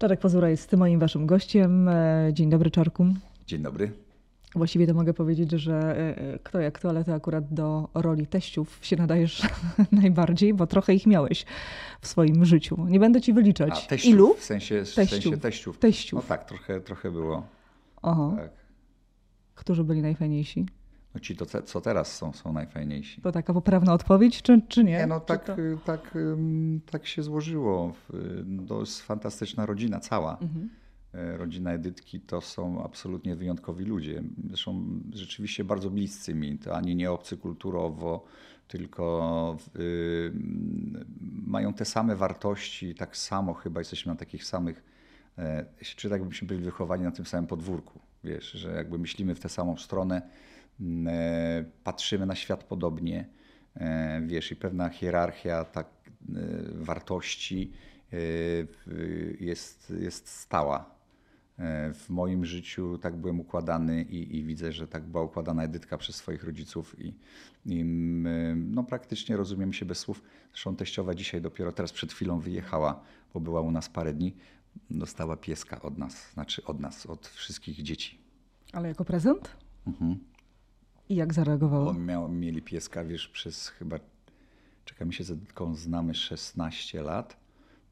Czarek Pazura jest moim waszym gościem. E, dzień dobry, Czarku. Dzień dobry. Właściwie to mogę powiedzieć, że e, e, kto jak to, ale ty akurat do roli teściów się nadajesz najbardziej, bo trochę ich miałeś w swoim życiu. Nie będę ci wyliczać. A, teściów, Ilu? W sensie, w Teściów. sensie teściów. Teściów. No tak, trochę, trochę było. Oho. Tak. Którzy byli najfajniejsi? No ci, to, co teraz są, są najfajniejsi. To taka poprawna odpowiedź, czy, czy nie? Nie, no Czy tak, to- y, tak, tak się złożyło. Y, no To jest fantastyczna rodzina cała. Mhm. E, Rodzina Edytki to są absolutnie wyjątkowi ludzie. Zresztą rzeczywiście bardzo bliscy mi. To ani nie obcy kulturowo, tylko y, mają te same wartości, tak samo chyba jesteśmy na takich samych, e, czy tak jakbyśmy byli wychowani na tym samym podwórku. Wiesz, że jakby myślimy w tę samą stronę, patrzymy na świat podobnie, e, wiesz, i pewna hierarchia tak, e, wartości e, jest, jest stała. E, W moim życiu tak byłem układany i, i widzę, że tak była układana Edytka przez swoich rodziców i, i mm, no, praktycznie rozumiemy się bez słów. Zresztą teściowa dzisiaj dopiero teraz przed chwilą wyjechała, bo była u nas parę dni. Dostała pieska od nas, znaczy od nas, od wszystkich dzieci. Ale jako prezent? Mhm. I jak zareagowała? Bo miał, mieli pieska, wiesz, przez chyba, czekaj, my się z Edytką znamy 16 lat,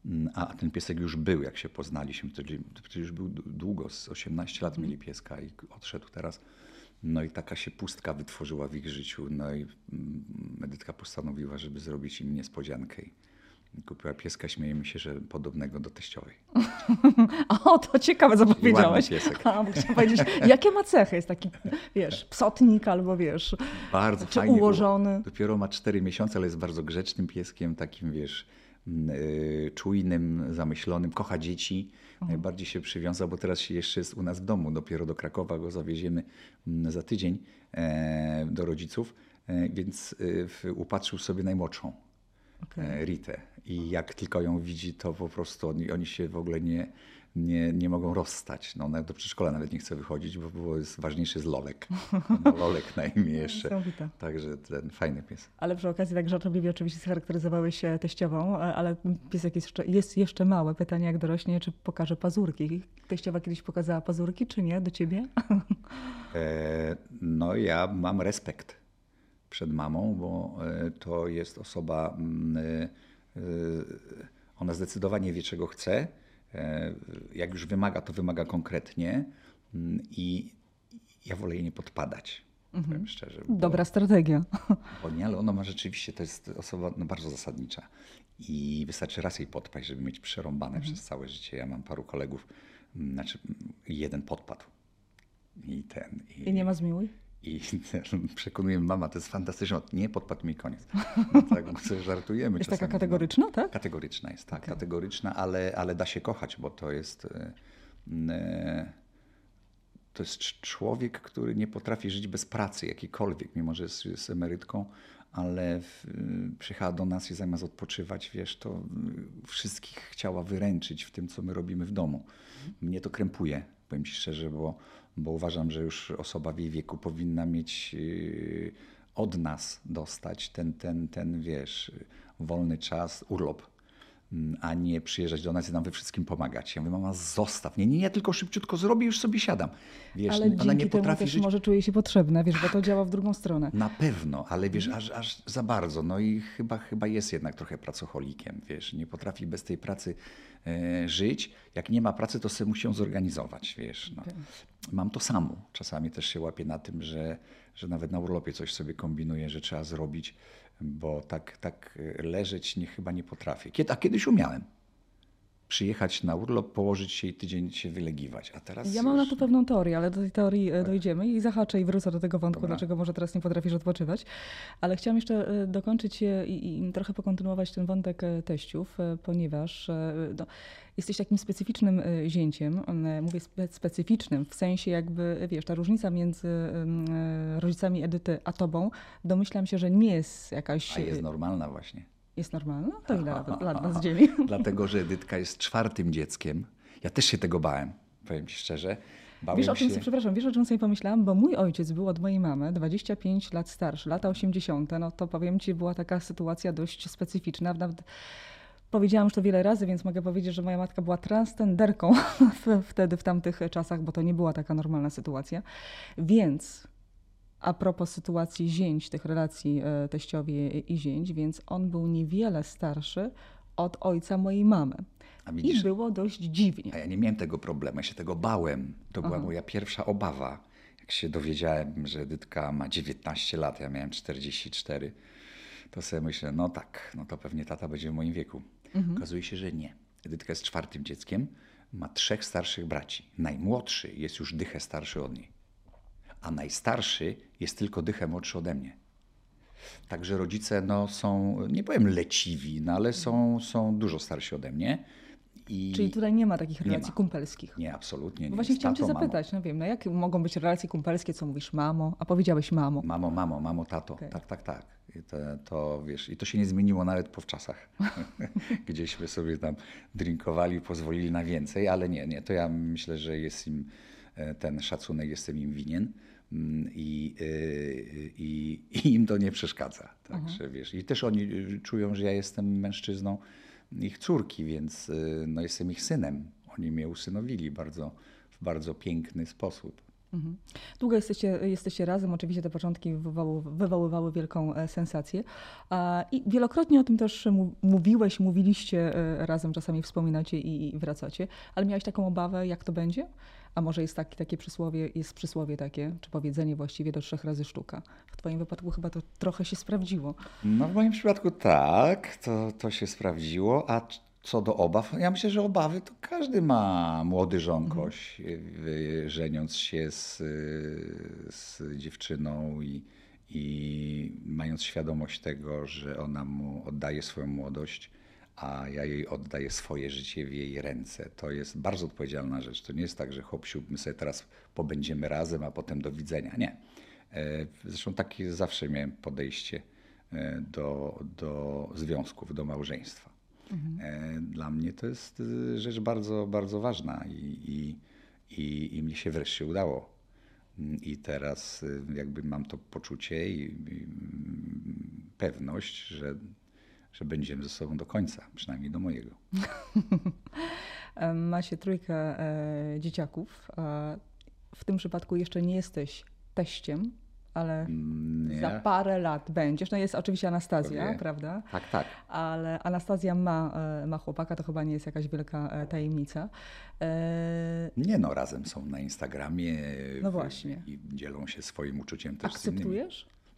mm, a ten piesek już był, jak się poznaliśmy, wtedy już był długo, z 18 lat mieli pieska i odszedł teraz. No i taka się pustka wytworzyła w ich życiu, no i mm, Edytka postanowiła, żeby zrobić im niespodziankę kupiła pieska, śmiejemy się, że podobnego do teściowej. O, to ciekawe, co powiedziałeś. piesek. A, chciałam powiedzieć, jakie ma cechy? Jest taki, wiesz, psotnik albo wiesz, Bardzo czy fajnie było. ułożony. Dopiero ma 4 miesiące, ale jest bardzo grzecznym pieskiem, takim wiesz, mm, y, czujnym, zamyślonym, kocha dzieci. Najbardziej się przywiązał, bo teraz się jeszcze jest u nas w domu. Dopiero do Krakowa go zawieziemy mm, za tydzień e, do rodziców, e, więc y, upatrzył sobie najmłodszą. e, Ritę. I jak tylko ją widzi, to po prostu oni, oni się w ogóle nie, nie, nie mogą rozstać. No, ona do przedszkola nawet nie chce wychodzić, bo, bo jest ważniejszy z Lolek. Ma Lolek na imię jeszcze. Także ten fajny pies. Ale przy okazji tak żartobliwie oczywiście scharakteryzowałeś się teściową, e, ale piesek jest jeszcze, jest jeszcze mały. Pytanie jak dorośnie, czy pokaże pazurki. Teściowa kiedyś pokazała pazurki, czy nie, do ciebie? E, no ja mam respekt przed mamą, bo e, to jest osoba, mm, e, ona zdecydowanie wie, czego chce. E, Jak już wymaga, to wymaga konkretnie mm, i ja wolę jej nie podpadać, powiem szczerze. bo- Dobra strategia. Bo nie, ale ona ma rzeczywiście, to jest osoba no, bardzo zasadnicza. I wystarczy raz jej podpaść, żeby mieć przerąbane przez całe życie. Ja mam paru kolegów, m, znaczy m, jeden podpadł. I ten. I nie ma zmiłuj? I przekonuje mama, to jest fantastyczne. Nie podpadł mi koniec. No tak, żartujemy Jest czasami. taka no. kategoryczna, tak? Kategoryczna jest, tak, kategoryczna, ale, ale da się kochać, bo to jest. e, e, To jest cz- człowiek, który nie potrafi żyć bez pracy jakiejkolwiek, mimo że jest, jest emerytką, ale w, przyjechała do nas i zamiast odpoczywać, wiesz, to wszystkich chciała wyręczyć w tym, co my robimy w domu. Mnie to krępuje, powiem Ci szczerze, bo, bo uważam, że już osoba w jej wieku powinna mieć y, od nas dostać ten, ten, ten, wiesz, wolny czas, urlop a nie przyjeżdżać do nas i nam we wszystkim pomagać. Ja mówię, mama, zostaw. Nie, nie, ja tylko szybciutko zrobię, już sobie siadam. Wiesz, ale ona nie potrafi żyć. może czuje się potrzebna, wiesz, bo to działa w drugą stronę. Na pewno, ale wiesz, Mhm. aż, aż za bardzo. No i chyba, chyba jest jednak trochę pracocholikiem, wiesz, nie potrafi bez tej pracy e, żyć. Jak nie ma pracy, to sobie musi ją zorganizować, wiesz. No. Mam to samo. Czasami też się łapię na tym, że, że nawet na urlopie coś sobie kombinuję, że trzeba zrobić, bo tak, tak e, leżeć nie, chyba nie potrafię. Kiedy, a kiedyś umiałem. Przyjechać na urlop, położyć się i tydzień się wylegiwać. A teraz Ja mam na to pewną teorię, ale do tej teorii e, dojdziemy i zahaczę i wrócę do tego wątku, Dobra. dlaczego może teraz nie potrafisz odpoczywać. Ale chciałam jeszcze e, dokończyć i, i trochę pokontynuować ten wątek e, teściów, ponieważ no, jesteś takim specyficznym zięciem. E, Mówię spe, specyficznym w sensie jakby, wiesz, ta różnica między e, rodzicami Edyty a tobą, domyślam się, że nie jest jakaś... A jest normalna właśnie. Jest normalna? To ile lat, lat nas dzieli? Dlatego, że Edytka jest czwartym dzieckiem. Ja też się tego bałem, powiem ci szczerze. Bałem Wiesz o czym, się... przepraszam, wiesz o czym sobie pomyślałam? Bo mój ojciec był od mojej mamy 25 lat starszy, lata 80. No to powiem ci, była taka sytuacja dość specyficzna. Nawet Powiedziałam już to wiele razy, więc mogę powiedzieć, że moja matka była transtenderką wtedy, w tamtych czasach, bo to nie była taka normalna sytuacja. Więc a propos sytuacji zięć, tych relacji e, teściowie i zięć, więc on był niewiele starszy od ojca mojej mamy. Widzisz, I było dość dziwnie. a ja nie miałem tego problemu, ja się tego bałem. To była Aha. moja pierwsza obawa. Jak się dowiedziałem, że Edytka ma 19 lat, ja miałem 44, to sobie myślę, no tak, no to pewnie tata będzie w moim wieku. Mhm. Okazuje się, że nie. Edytka jest czwartym dzieckiem, ma trzech starszych braci. Najmłodszy jest już dychę starszy od niej, a najstarszy jest tylko dychę młodszy ode mnie. Także rodzice no, są, nie powiem leciwi, no, ale są, są dużo starsi ode mnie. I Czyli tutaj nie ma takich Nie relacji ma. kumpelskich. Nie, absolutnie nie. Bo Właśnie chciałam cię zapytać, no wiem, no jak mogą być relacje kumpelskie, co mówisz mamo, a powiedziałeś mamo. Mamo, mamo, mamo, tato. Okej. Tak, tak, tak. I to, to wiesz, i to się nie zmieniło nawet po wczasach. Gdzieśmy sobie tam drinkowali, pozwolili na więcej, ale nie, nie. To ja myślę, że jest im e, ten szacunek, jestem im winien. Mm, I, y, i, i im to nie przeszkadza. Także wiesz, i też oni y, czują, że ja jestem mężczyzną ich córki, więc y, no, jestem ich synem. Oni mnie usynowili bardzo, w bardzo piękny sposób. Mhm. Długo jesteście, jesteście razem, oczywiście te początki wywołały, wywoływały wielką e, sensację. I wielokrotnie o tym też mówiłeś, mówiliście e, razem, czasami wspominacie i, i wracacie, ale miałeś taką obawę, jak to będzie? A może jest taki, takie przysłowie, jest przysłowie takie, czy powiedzenie właściwie do trzech razy sztuka. W twoim wypadku chyba to trochę się sprawdziło. No w moim przypadku tak, to, to się sprawdziło, a co do obaw, ja myślę, że obawy to każdy ma młody żonkoś, y, żeniąc się z, z dziewczyną i, i mając świadomość tego, że ona mu oddaje swoją młodość, a ja jej oddaję swoje życie w jej ręce. To jest bardzo odpowiedzialna rzecz. To nie jest tak, że hopsiu, my sobie teraz pobędziemy razem, a potem do widzenia. Nie. E, Zresztą takie zawsze miałem podejście e, do, do związków, do małżeństwa. E, Dla mnie to jest rzecz bardzo, bardzo ważna i, i, i, i mnie się wreszcie udało. Mm, I teraz jakby mam to poczucie i, i mm, pewność, że, że będziemy ze sobą do końca, przynajmniej do mojego. Macie trójkę e, dzieciaków. E, w tym przypadku jeszcze nie jesteś teściem, ale Mm, Nie? za parę lat będziesz. No jest oczywiście Anastazja, prawda? Tak, tak. Ale Anastazja ma, e, ma chłopaka, to chyba nie jest jakaś wielka e, tajemnica. E, Nie no, razem są na Instagramie No właśnie. i dzielą się swoim uczuciem też z innymi.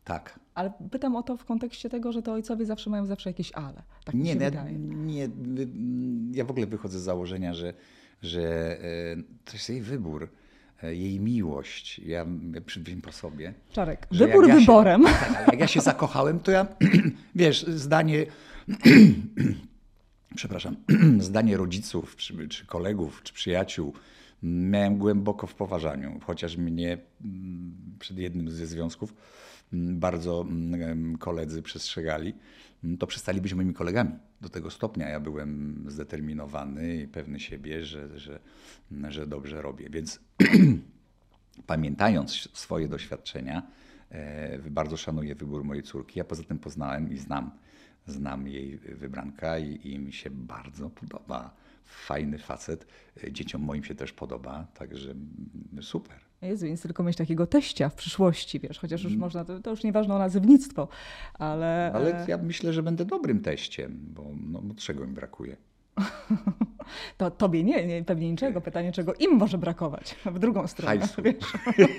Tak. Ale pytam o to w kontekście tego, że to ojcowie zawsze mają zawsze jakieś ale. Tak Nie, nie, ja w ogóle wychodzę z założenia, że, że e, to jest jej wybór, e, jej miłość. Ja ja wiem po sobie. Czarek, wybór jak ja wyborem. Się, tak, jak ja się zakochałem, to ja, wiesz, zdanie, przepraszam, zdanie rodziców, czy, czy kolegów, czy przyjaciół miałem głęboko w poważaniu, chociaż mnie mm, przed jednym ze związków bardzo koledzy przestrzegali, to przestali być moimi kolegami. Do tego stopnia ja byłem zdeterminowany i pewny siebie, że, że, że dobrze robię. Więc pamiętając swoje doświadczenia, e, bardzo szanuję wybór mojej córki. Ja poza tym poznałem i znam, znam jej wybranka i, i mi się bardzo podoba. Fajny facet. E, Dzieciom moim się też podoba, także super. Jezu, więc tylko mieć takiego teścia w przyszłości, wiesz, chociaż Mm. już można, to, to już nieważne o nazewnictwo, ale... Ale e, ja myślę, że będę dobrym teściem, bo no, no, czego mi brakuje. To tobie nie, nie, pewnie niczego. Pytanie, czego im może brakować w drugą stronę. Hajsu. Wiesz?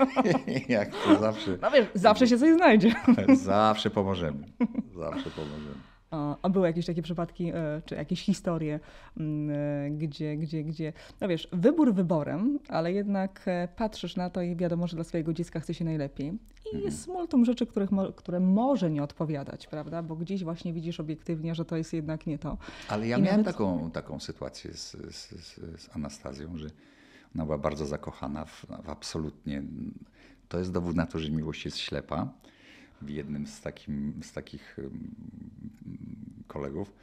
Jak to zawsze, No wiesz, zawsze się coś znajdzie. zawsze pomożemy. Zawsze pomożemy. A, były jakieś takie przypadki, e, czy jakieś historie, mm, e, gdzie, gdzie, gdzie, no wiesz, wybór wyborem, ale jednak e, patrzysz na to i wiadomo, że dla swojego dziecka chce się najlepiej. I jest multum rzeczy, których które może nie odpowiadać, prawda? Bo gdzieś właśnie widzisz obiektywnie, że to jest jednak nie to. Ale ja I miałem nawet- taką, taką sytuację z, z, z, z Anastazją, że ona była bardzo zakochana w, w absolutnie. To jest dowód na to, że miłość jest ślepa. W jednym z, takim, z takich kolegów,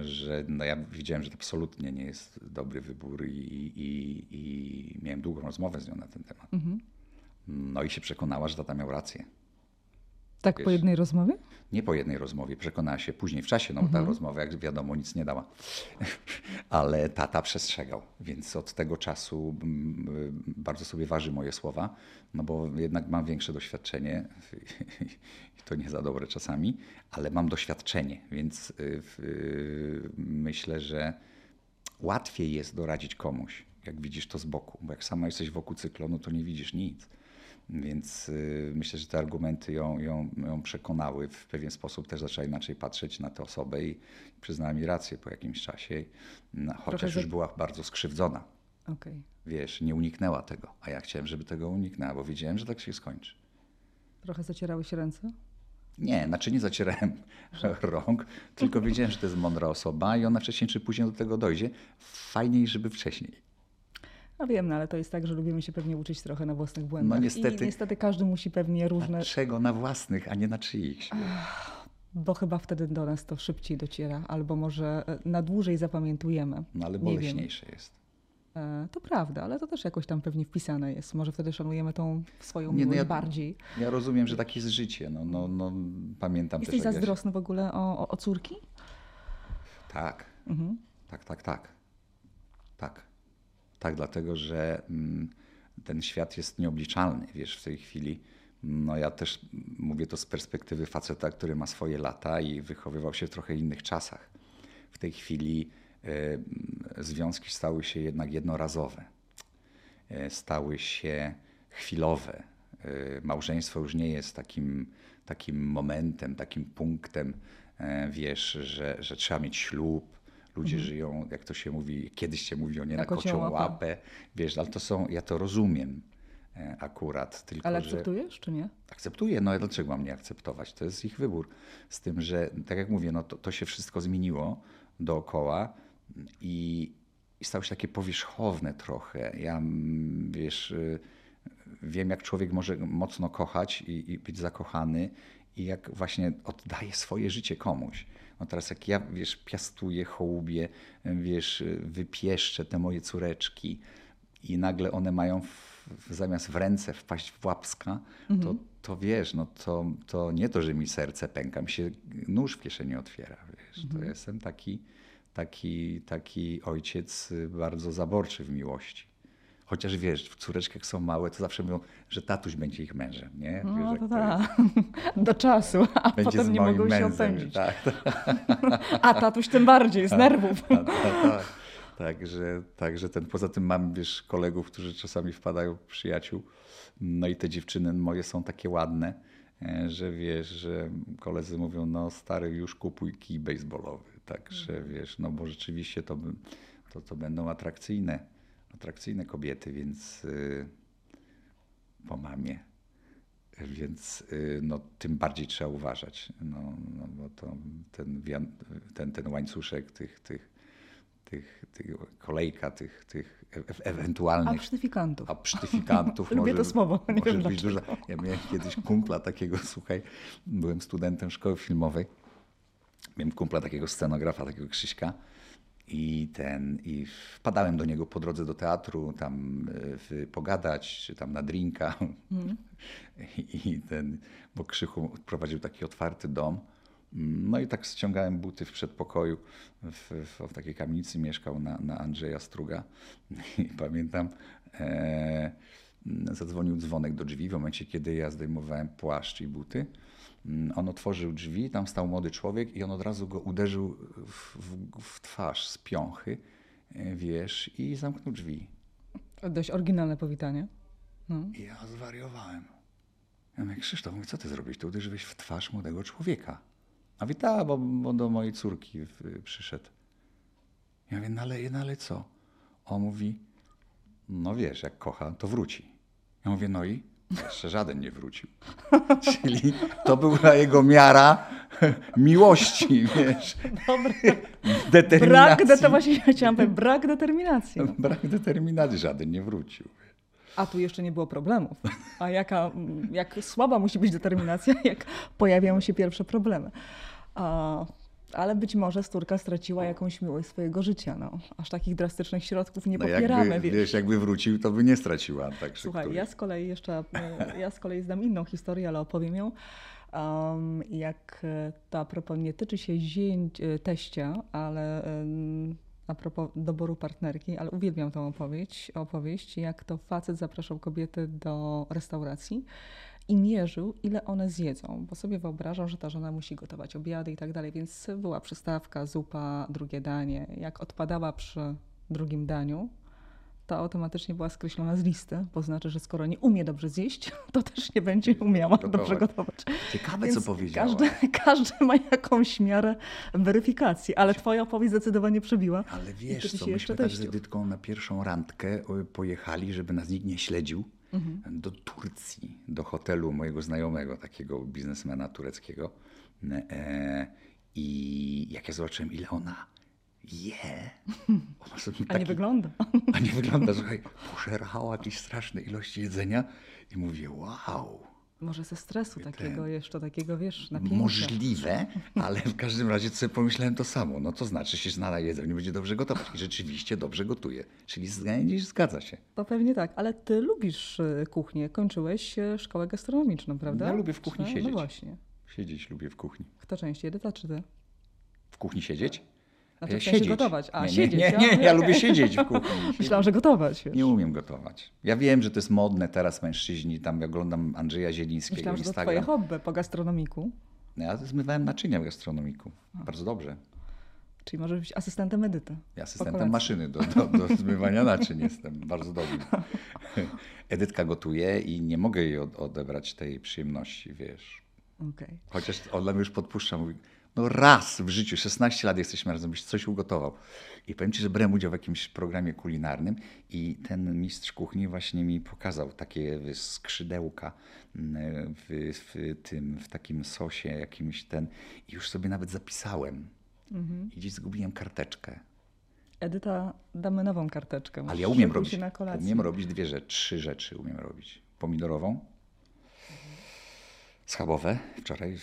że no ja widziałem, że to absolutnie nie jest dobry wybór i, i, i miałem długą rozmowę z nią na ten temat. Mhm. No i się przekonała, że tata miał rację. Tak Wiesz, po jednej rozmowie? Nie po jednej rozmowie, przekonała się później w czasie, no bo ta rozmowa, jak wiadomo, nic nie dała. Ale tata przestrzegał, więc od tego czasu mm, y, bardzo sobie waży moje słowa, no bo jednak mam większe doświadczenie i to nie za dobre czasami, ale mam doświadczenie, więc y, y, myślę, że łatwiej jest doradzić komuś, jak widzisz to z boku, bo jak sama jesteś wokół cyklonu, to nie widzisz nic. Więc y, myślę, że te argumenty ją, ją, ją przekonały. W pewien sposób też zaczęła inaczej patrzeć na tę osobę i przyznała mi rację po jakimś czasie, no, chociaż za- już była bardzo skrzywdzona. Okej. Wiesz, nie uniknęła tego, a ja chciałem, żeby tego uniknęła, bo wiedziałem, że tak się skończy. Trochę zacierały się ręce? Nie, znaczy nie zacierałem rąk, tylko wiedziałem, że to jest mądra osoba i ona wcześniej czy później do tego dojdzie. Fajniej, żeby wcześniej. No wiem, no ale to jest tak, że lubimy się pewnie uczyć trochę na własnych błędach. No niestety. I niestety każdy musi pewnie różne, Dlaczego na własnych, a nie na czyichś? bo chyba wtedy do nas to szybciej dociera, albo może e, na dłużej zapamiętujemy. No ale boleśniejsze jest. E, To prawda, ale to też jakoś tam pewnie wpisane jest. Może wtedy szanujemy tą swoją Nie, no ja- bardziej. Ja rozumiem, że takie jest życie. No, no, no, pamiętam Jesteś też. się- zazdrosny w ogóle o, o, o córki? Tak, Mhm. tak, tak, tak. Tak. Tak, dlatego że mm, ten świat jest nieobliczalny, wiesz, w tej chwili. No ja też mówię to z perspektywy faceta, który ma swoje lata i wychowywał się w trochę innych czasach. W tej chwili e, mm, związki stały się jednak jednorazowe. E, stały się chwilowe. E, Małżeństwo już nie jest takim, takim momentem, takim punktem, wiesz, że, że trzeba mieć ślub. Ludzie żyją, jak to się mówi, kiedyś się mówiło, nie na, Na kocią kocią łapę. Wiesz, ale to są, ja to rozumiem e, akurat. Tylko, Ale że akceptujesz, czy nie? akceptuję, no a dlaczego mam nie akceptować? To jest ich wybór. Z tym, że tak jak mówię, no to, to się wszystko zmieniło dookoła i, i stało się takie powierzchowne trochę. Ja, wiesz, y, wiem jak człowiek może mocno kochać i, i być zakochany i jak właśnie oddaje swoje życie komuś. No teraz jak ja, wiesz, piastuję, hołubię, wiesz, wypieszczę te moje córeczki i nagle one mają w, zamiast w ręce wpaść w łapska, to, to wiesz, no to, to nie to, że mi serce pęka, mi się nóż w kieszeni otwiera, wiesz. To jestem taki, taki, taki ojciec bardzo zaborczy w miłości. Chociaż wiesz, córeczki jak są małe, to zawsze mówią, że tatuś będzie ich mężem, nie? Wiesz, No jest. tak. Do czasu, a Będzie potem nie mogą się mężem, opędzić. Tak, tak. A tatuś tym bardziej, z nerwów. Tak, tak, tak. Także, także ten, poza tym mam, wiesz, kolegów, którzy czasami wpadają przyjaciół. No i te dziewczyny moje są takie ładne, e, że wiesz, że koledzy mówią, no stary, już kupuj kij baseballowy. Także wiesz, no bo rzeczywiście to, to, to będą atrakcyjne, atrakcyjne kobiety, więc y, po mamie. Więc y, no, tym bardziej trzeba uważać, no, no bo to ten, ten, ten łańcuszek tych, tych, tych, tych kolejka, tych, tych e- e- ewentualnych Absztyfikantów. absztyfikantów. Lubię może, to słowo, nie może wiem być. Ja miałem kiedyś kumpla takiego, słuchaj, byłem studentem szkoły filmowej. Miałem kumpla takiego scenografa, takiego Krzyśka. I ten, i wpadałem do niego po drodze do teatru, tam w, pogadać, czy tam na drinka. I ten, bo Krzychu prowadził taki otwarty dom. No i tak ściągałem buty w przedpokoju. W, w, w takiej kamienicy mieszkał na, na Andrzeja Struga. I pamiętam, e, zadzwonił dzwonek do drzwi w momencie, kiedy ja zdejmowałem płaszcz i buty. Mm, On otworzył drzwi, tam stał młody człowiek i on od razu go uderzył w, w, w twarz z piąchy, e, wiesz, i zamknął drzwi. Dość oryginalne powitanie. No. I ja zwariowałem. Ja mówię, Krzysztof, mówię, co ty zrobiłeś? To uderzyłeś w twarz młodego człowieka. A mówię, tak, bo, bo do mojej córki w, przyszedł. Ja mówię, no ale, no ale co? On mówi, no wiesz, jak kocha, to wróci. Ja mówię, no i? Jeszcze żaden nie wrócił. Czyli to była jego miara miłości, wiesz, Dobry. determinacji. Brak, de- to właśnie chciałam powiedzieć, brak determinacji. Brak determinacji, żaden nie wrócił. A tu jeszcze nie było problemów. A jaka, jak słaba musi być determinacja, jak pojawiają się pierwsze problemy. A, ale być może Sturka straciła jakąś miłość swojego życia. No. Aż takich drastycznych środków nie No popieramy. jakby, wiesz. wiesz, jakby wrócił, to by nie straciła. Tak, Słuchaj, ja z kolei jeszcze, e, ja z kolei znam inną historię, ale opowiem ją. Um, jak e, to a propos nie tyczy się e, teścia, ale um, a propos doboru partnerki, ale uwielbiam tą opowieść, opowieść, jak to facet zapraszał kobiety do restauracji i mierzył, ile one zjedzą, bo sobie wyobrażał, że ta żona musi gotować obiady i tak dalej, więc była przystawka, zupa, drugie danie. Jak odpadała przy drugim daniu, to automatycznie była skreślona z listy, bo znaczy, że skoro nie umie dobrze zjeść, to też nie będzie umiała gotować. dobrze gotować. Ciekawe, Więc co powiedziała. Każdy, każdy ma jakąś miarę weryfikacji, ale twoja opowieść zdecydowanie przebiła. Ale wiesz co, myśmy tak z Edytką na pierwszą randkę pojechali, żeby nas nikt nie śledził, mhm. do Turcji, do hotelu mojego znajomego, takiego biznesmena tureckiego. E, I jak ja zobaczyłem, ile ona je. Yeah. A nie wygląda. A nie wygląda, słuchaj, pożerała jakieś straszne ilości jedzenia i mówię, wow. Może ze stresu Ten, takiego jeszcze, takiego wiesz, napięcia. Możliwe, ale w każdym razie sobie pomyślałem to samo. No to znaczy się, na jedzeniu będzie dobrze gotować. I rzeczywiście dobrze gotuje. Czyli zgadza się. To pewnie tak, ale ty lubisz y, kuchnię. Kończyłeś y, szkołę gastronomiczną, prawda? Ja lubię w kuchni no, siedzieć. No właśnie. Siedzieć lubię w kuchni. Kto częściej, Edyta czy ty? W kuchni siedzieć? Znaczy, siedzieć. gotować. A, nie, siedzieć. Nie, nie, nie, ja lubię siedzieć w kuchni. Myślałam, że gotować. Wiesz. Nie umiem gotować. Ja wiem, że to jest modne teraz mężczyźni. Tam oglądam Andrzeja Zielińskiego Myślałam, że to twoje hobby po gastronomiku. No, ja zmywałem naczynia w gastronomiku. Bardzo dobrze. Czyli możesz być asystentem Edyty. Ja asystentem maszyny do, do, do zmywania naczyń jestem. Bardzo dobry. Edytka gotuje i nie mogę jej odebrać tej przyjemności, wiesz. Okay. Chociaż ona mi już podpuszcza, mówi, no raz w życiu, 16 lat jesteśmy razem, byś coś ugotował. I powiem Ci, że brałem udział w jakimś programie kulinarnym i ten mistrz kuchni właśnie mi pokazał takie skrzydełka mm, w, w tym, w takim sosie jakimś ten i już sobie nawet zapisałem. Mhm. I gdzieś zgubiłem karteczkę. Edyta, damy nową karteczkę. Ale ja umiem robić, umiem robić dwie rzeczy, trzy rzeczy umiem robić. Pomidorową, Schabowe. Wczoraj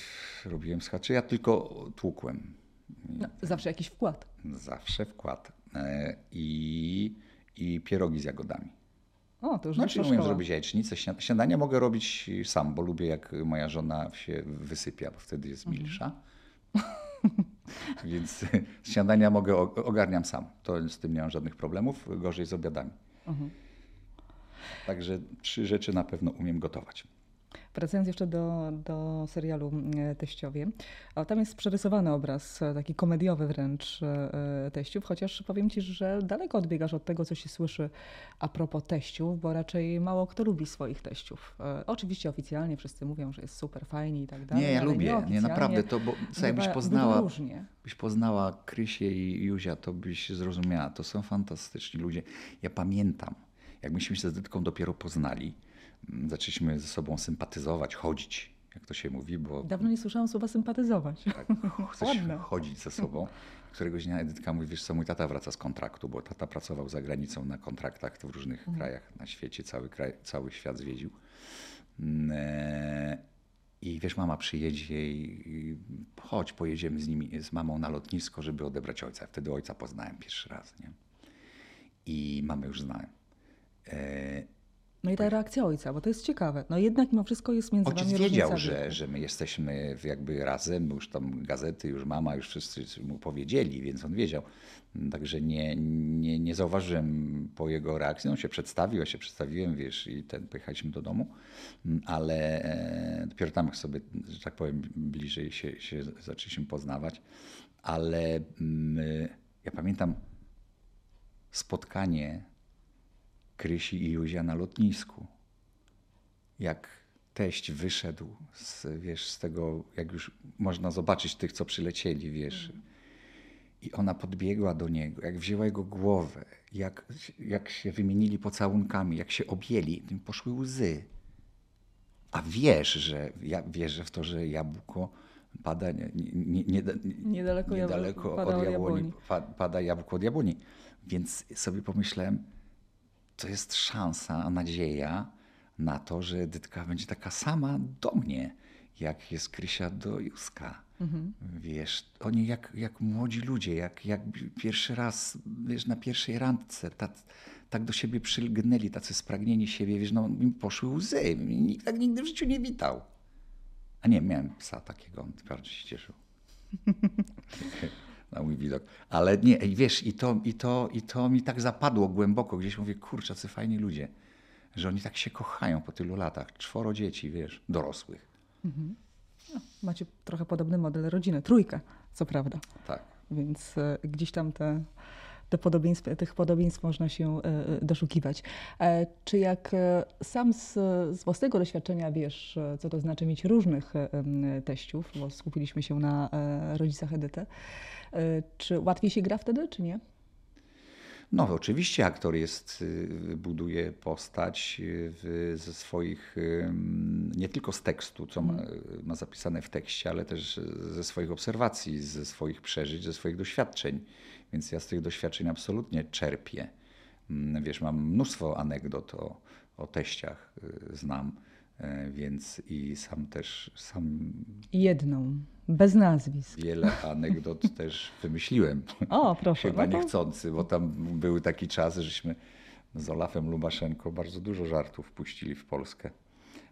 robiłem schab. Czy ja tylko tłukłem. No, zawsze jakiś wkład. Zawsze wkład. E, I, i pierogi z jagodami. O, to już Znaczy umiem zrobić jajecznicę. Śniadania mogę robić sam, bo lubię jak moja żona się wysypia, bo wtedy jest mhm. milsza. Więc śniadania mogę, ogarniam sam. To z tym nie mam żadnych problemów. Gorzej z obiadami. Mhm. Także trzy rzeczy na pewno umiem gotować. Wracając jeszcze do, do serialu e, Teściowie, tam jest przerysowany obraz, e, taki komediowy wręcz e, teściów, chociaż powiem Ci, że daleko odbiegasz od tego, co się słyszy a propos teściów, bo raczej mało kto lubi swoich teściów. Oczywiście oficjalnie wszyscy mówią, że jest super fajnie i tak dalej. Nie, ja lubię, nie naprawdę, to bo sobie byś poznała, byś poznała Krysię i Juzia, to byś zrozumiała, to są fantastyczni ludzie. Ja pamiętam, jak myśmy się z Dytką dopiero poznali, zaczęliśmy ze sobą sympatyzować, chodzić, jak to się mówi, bo... Dawno nie słyszałam słowa sympatyzować. Tak, chodzić ze sobą. Któregoś dnia Edytka mówi, wiesz co, mój tata wraca z kontraktu, bo tata pracował za granicą na kontraktach w różnych mhm. krajach na świecie, cały, kraj, cały świat zwiedził. Mm, e, I wiesz, mama przyjedzie i chodź, pojedziemy z nimi, z mamą na lotnisko, żeby odebrać ojca. Wtedy ojca poznałem pierwszy raz, nie? I mamy już znałem. No i ta reakcja ojca, bo to jest ciekawe. No jednak mimo wszystko jest między Ojciec wiedział, że, że my jesteśmy jakby razem, już tam gazety, już mama, już wszyscy mu powiedzieli, więc on wiedział. Także nie, nie, nie zauważyłem po jego reakcji. On się przedstawił, ja się przedstawiłem, wiesz, i ten, pojechaliśmy do domu, ale e, dopiero tam sobie, że tak powiem, bliżej się, się zaczęliśmy poznawać. Ale ja pamiętam spotkanie Krysi i Józia na lotnisku. Jak teść wyszedł z, wiesz, z tego, jak już można zobaczyć tych, co przylecieli, wiesz. I ona podbiegła do niego, jak wzięła jego głowę, jak, jak się wymienili pocałunkami, jak się objęli, poszły łzy. A wiesz, że ja wierzę w to, że jabłko pada nie, nie, nie, niedaleko, niedaleko od jabłoni, pada jabłko od jabłoni. Więc sobie pomyślałem, to jest szansa, nadzieja na to, że Edytka będzie taka sama do mnie, jak jest Krysia do Juska. Mhm. Wiesz, oni jak, jak młodzi ludzie, jak, jak pierwszy raz, wiesz, na pierwszej randce, tak, tak do siebie przylgnęli, tacy spragnieni siebie, wiesz, no mi poszły łzy. Nikt tak nigdy w życiu nie witał. A nie, miałem psa takiego, on bardzo się cieszył. na mój widok. Ale nie, i wiesz, i to, i, to, i to mi tak zapadło głęboko. Gdzieś mówię, kurczę, co fajni ludzie, że oni tak się kochają po tylu latach. Czworo dzieci, wiesz, dorosłych. No, macie trochę podobny model rodziny, trójkę, co prawda. Tak. Więc e, gdzieś tam te, te podobieństw, tych podobieństw można się e, doszukiwać. E, Czy jak sam z, z własnego doświadczenia wiesz, co to znaczy mieć różnych em, teściów, bo skupiliśmy się na rodzicach Edyty, czy łatwiej się gra wtedy, czy nie? No, oczywiście aktor jest, y, buduje postać y, w, ze swoich, nie tylko z tekstu, co ma, ma zapisane w tekście, ale też ze swoich obserwacji, ze swoich przeżyć, ze swoich doświadczeń. Więc ja z tych doświadczeń absolutnie czerpię. Mm, Wiesz, mam mnóstwo anegdot o, o teściach, y, znam, więc i sam też, sam Jedną, bez nazwisk. wiele anegdot też wymyśliłem. O, proszę. Chyba no to- niechcący, bo tam były takie czasy, żeśmy z Olafem Lubaszenko bardzo dużo żartów puścili w Polskę.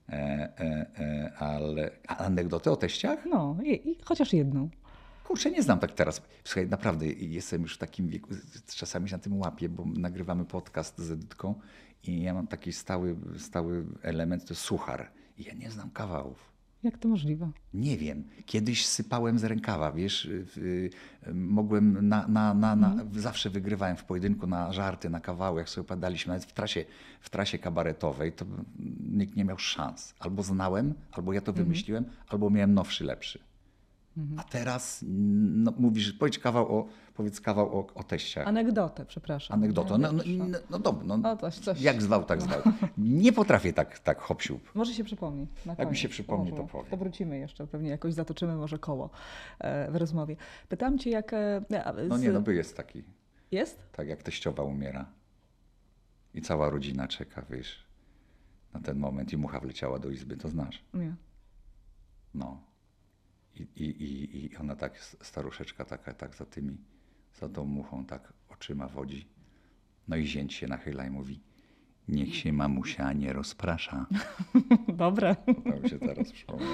E, e, e, ale a anegdotę o teściach? No, i, i chociaż jedną. Kurczę, nie znam tak teraz. Słuchaj, naprawdę jestem już w takim wieku, czasami się na tym łapię, bo nagrywamy podcast z Edytką i ja mam taki stały, stały element, to suchar. I ja nie znam kawałów. Jak to możliwe? Nie wiem. Kiedyś sypałem z rękawa, wiesz, y, y, mogłem na, na, na, na, zawsze wygrywałem w pojedynku na żarty, na kawały, jak sobie padaliśmy, nawet w trasie, w trasie kabaretowej, to nikt nie miał szans. Albo znałem, albo ja to wymyśliłem, albo miałem nowszy, lepszy. A teraz no, mówisz, powiedz kawał o, powiedz kawał o, o teściach. Anegdotę, przepraszam. Anegdotą. No, no, no, no dobra, no, No, coś- coś. jak zwał, tak zwał. Nie potrafię tak, tak hop siup. Może się przypomni. Na Jak mi się przypomni, to powiem. To wrócimy jeszcze, pewnie jakoś zatoczymy może koło e, w rozmowie. Pytam cię, jak... e, No z- nie, no by jest taki. Jest? Tak jak teściowa umiera i cała rodzina czeka, wiesz, na ten moment i mucha wleciała do izby, to znasz. Nie. No. I, i, i, i ona tak, staruszeczka taka, tak za tymi, za tą muchą tak oczyma wodzi. No i zięć się nachyla i mówi, niech się mamusia nie rozprasza. Dobre. To mi się teraz przypomniało.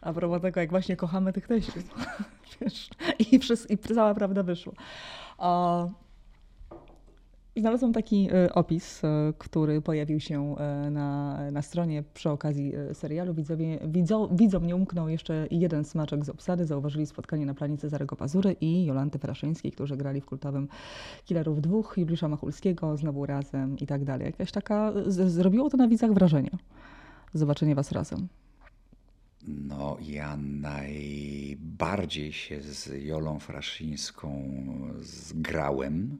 A propos tego, jak właśnie kochamy tych teściów. Wiesz, i, wszys- I cała prawda wyszła. I znalazłam taki e, opis, e, który pojawił się e, na, na stronie przy okazji serialu. Widzowie, widzo, widzom nie umknął jeszcze jeden smaczek z obsady. Zauważyli spotkanie na planie Cezarego Pazury i Jolanty Fraszyńskiej, którzy grali w kultowym Killerów dwóch, Juliusza Machulskiego, znowu razem i tak dalej. Jakaś taka, z, zrobiło to na widzach wrażenie. Zobaczenie was razem. No, ja najbardziej się z Jolą Fraszyńską zgrałem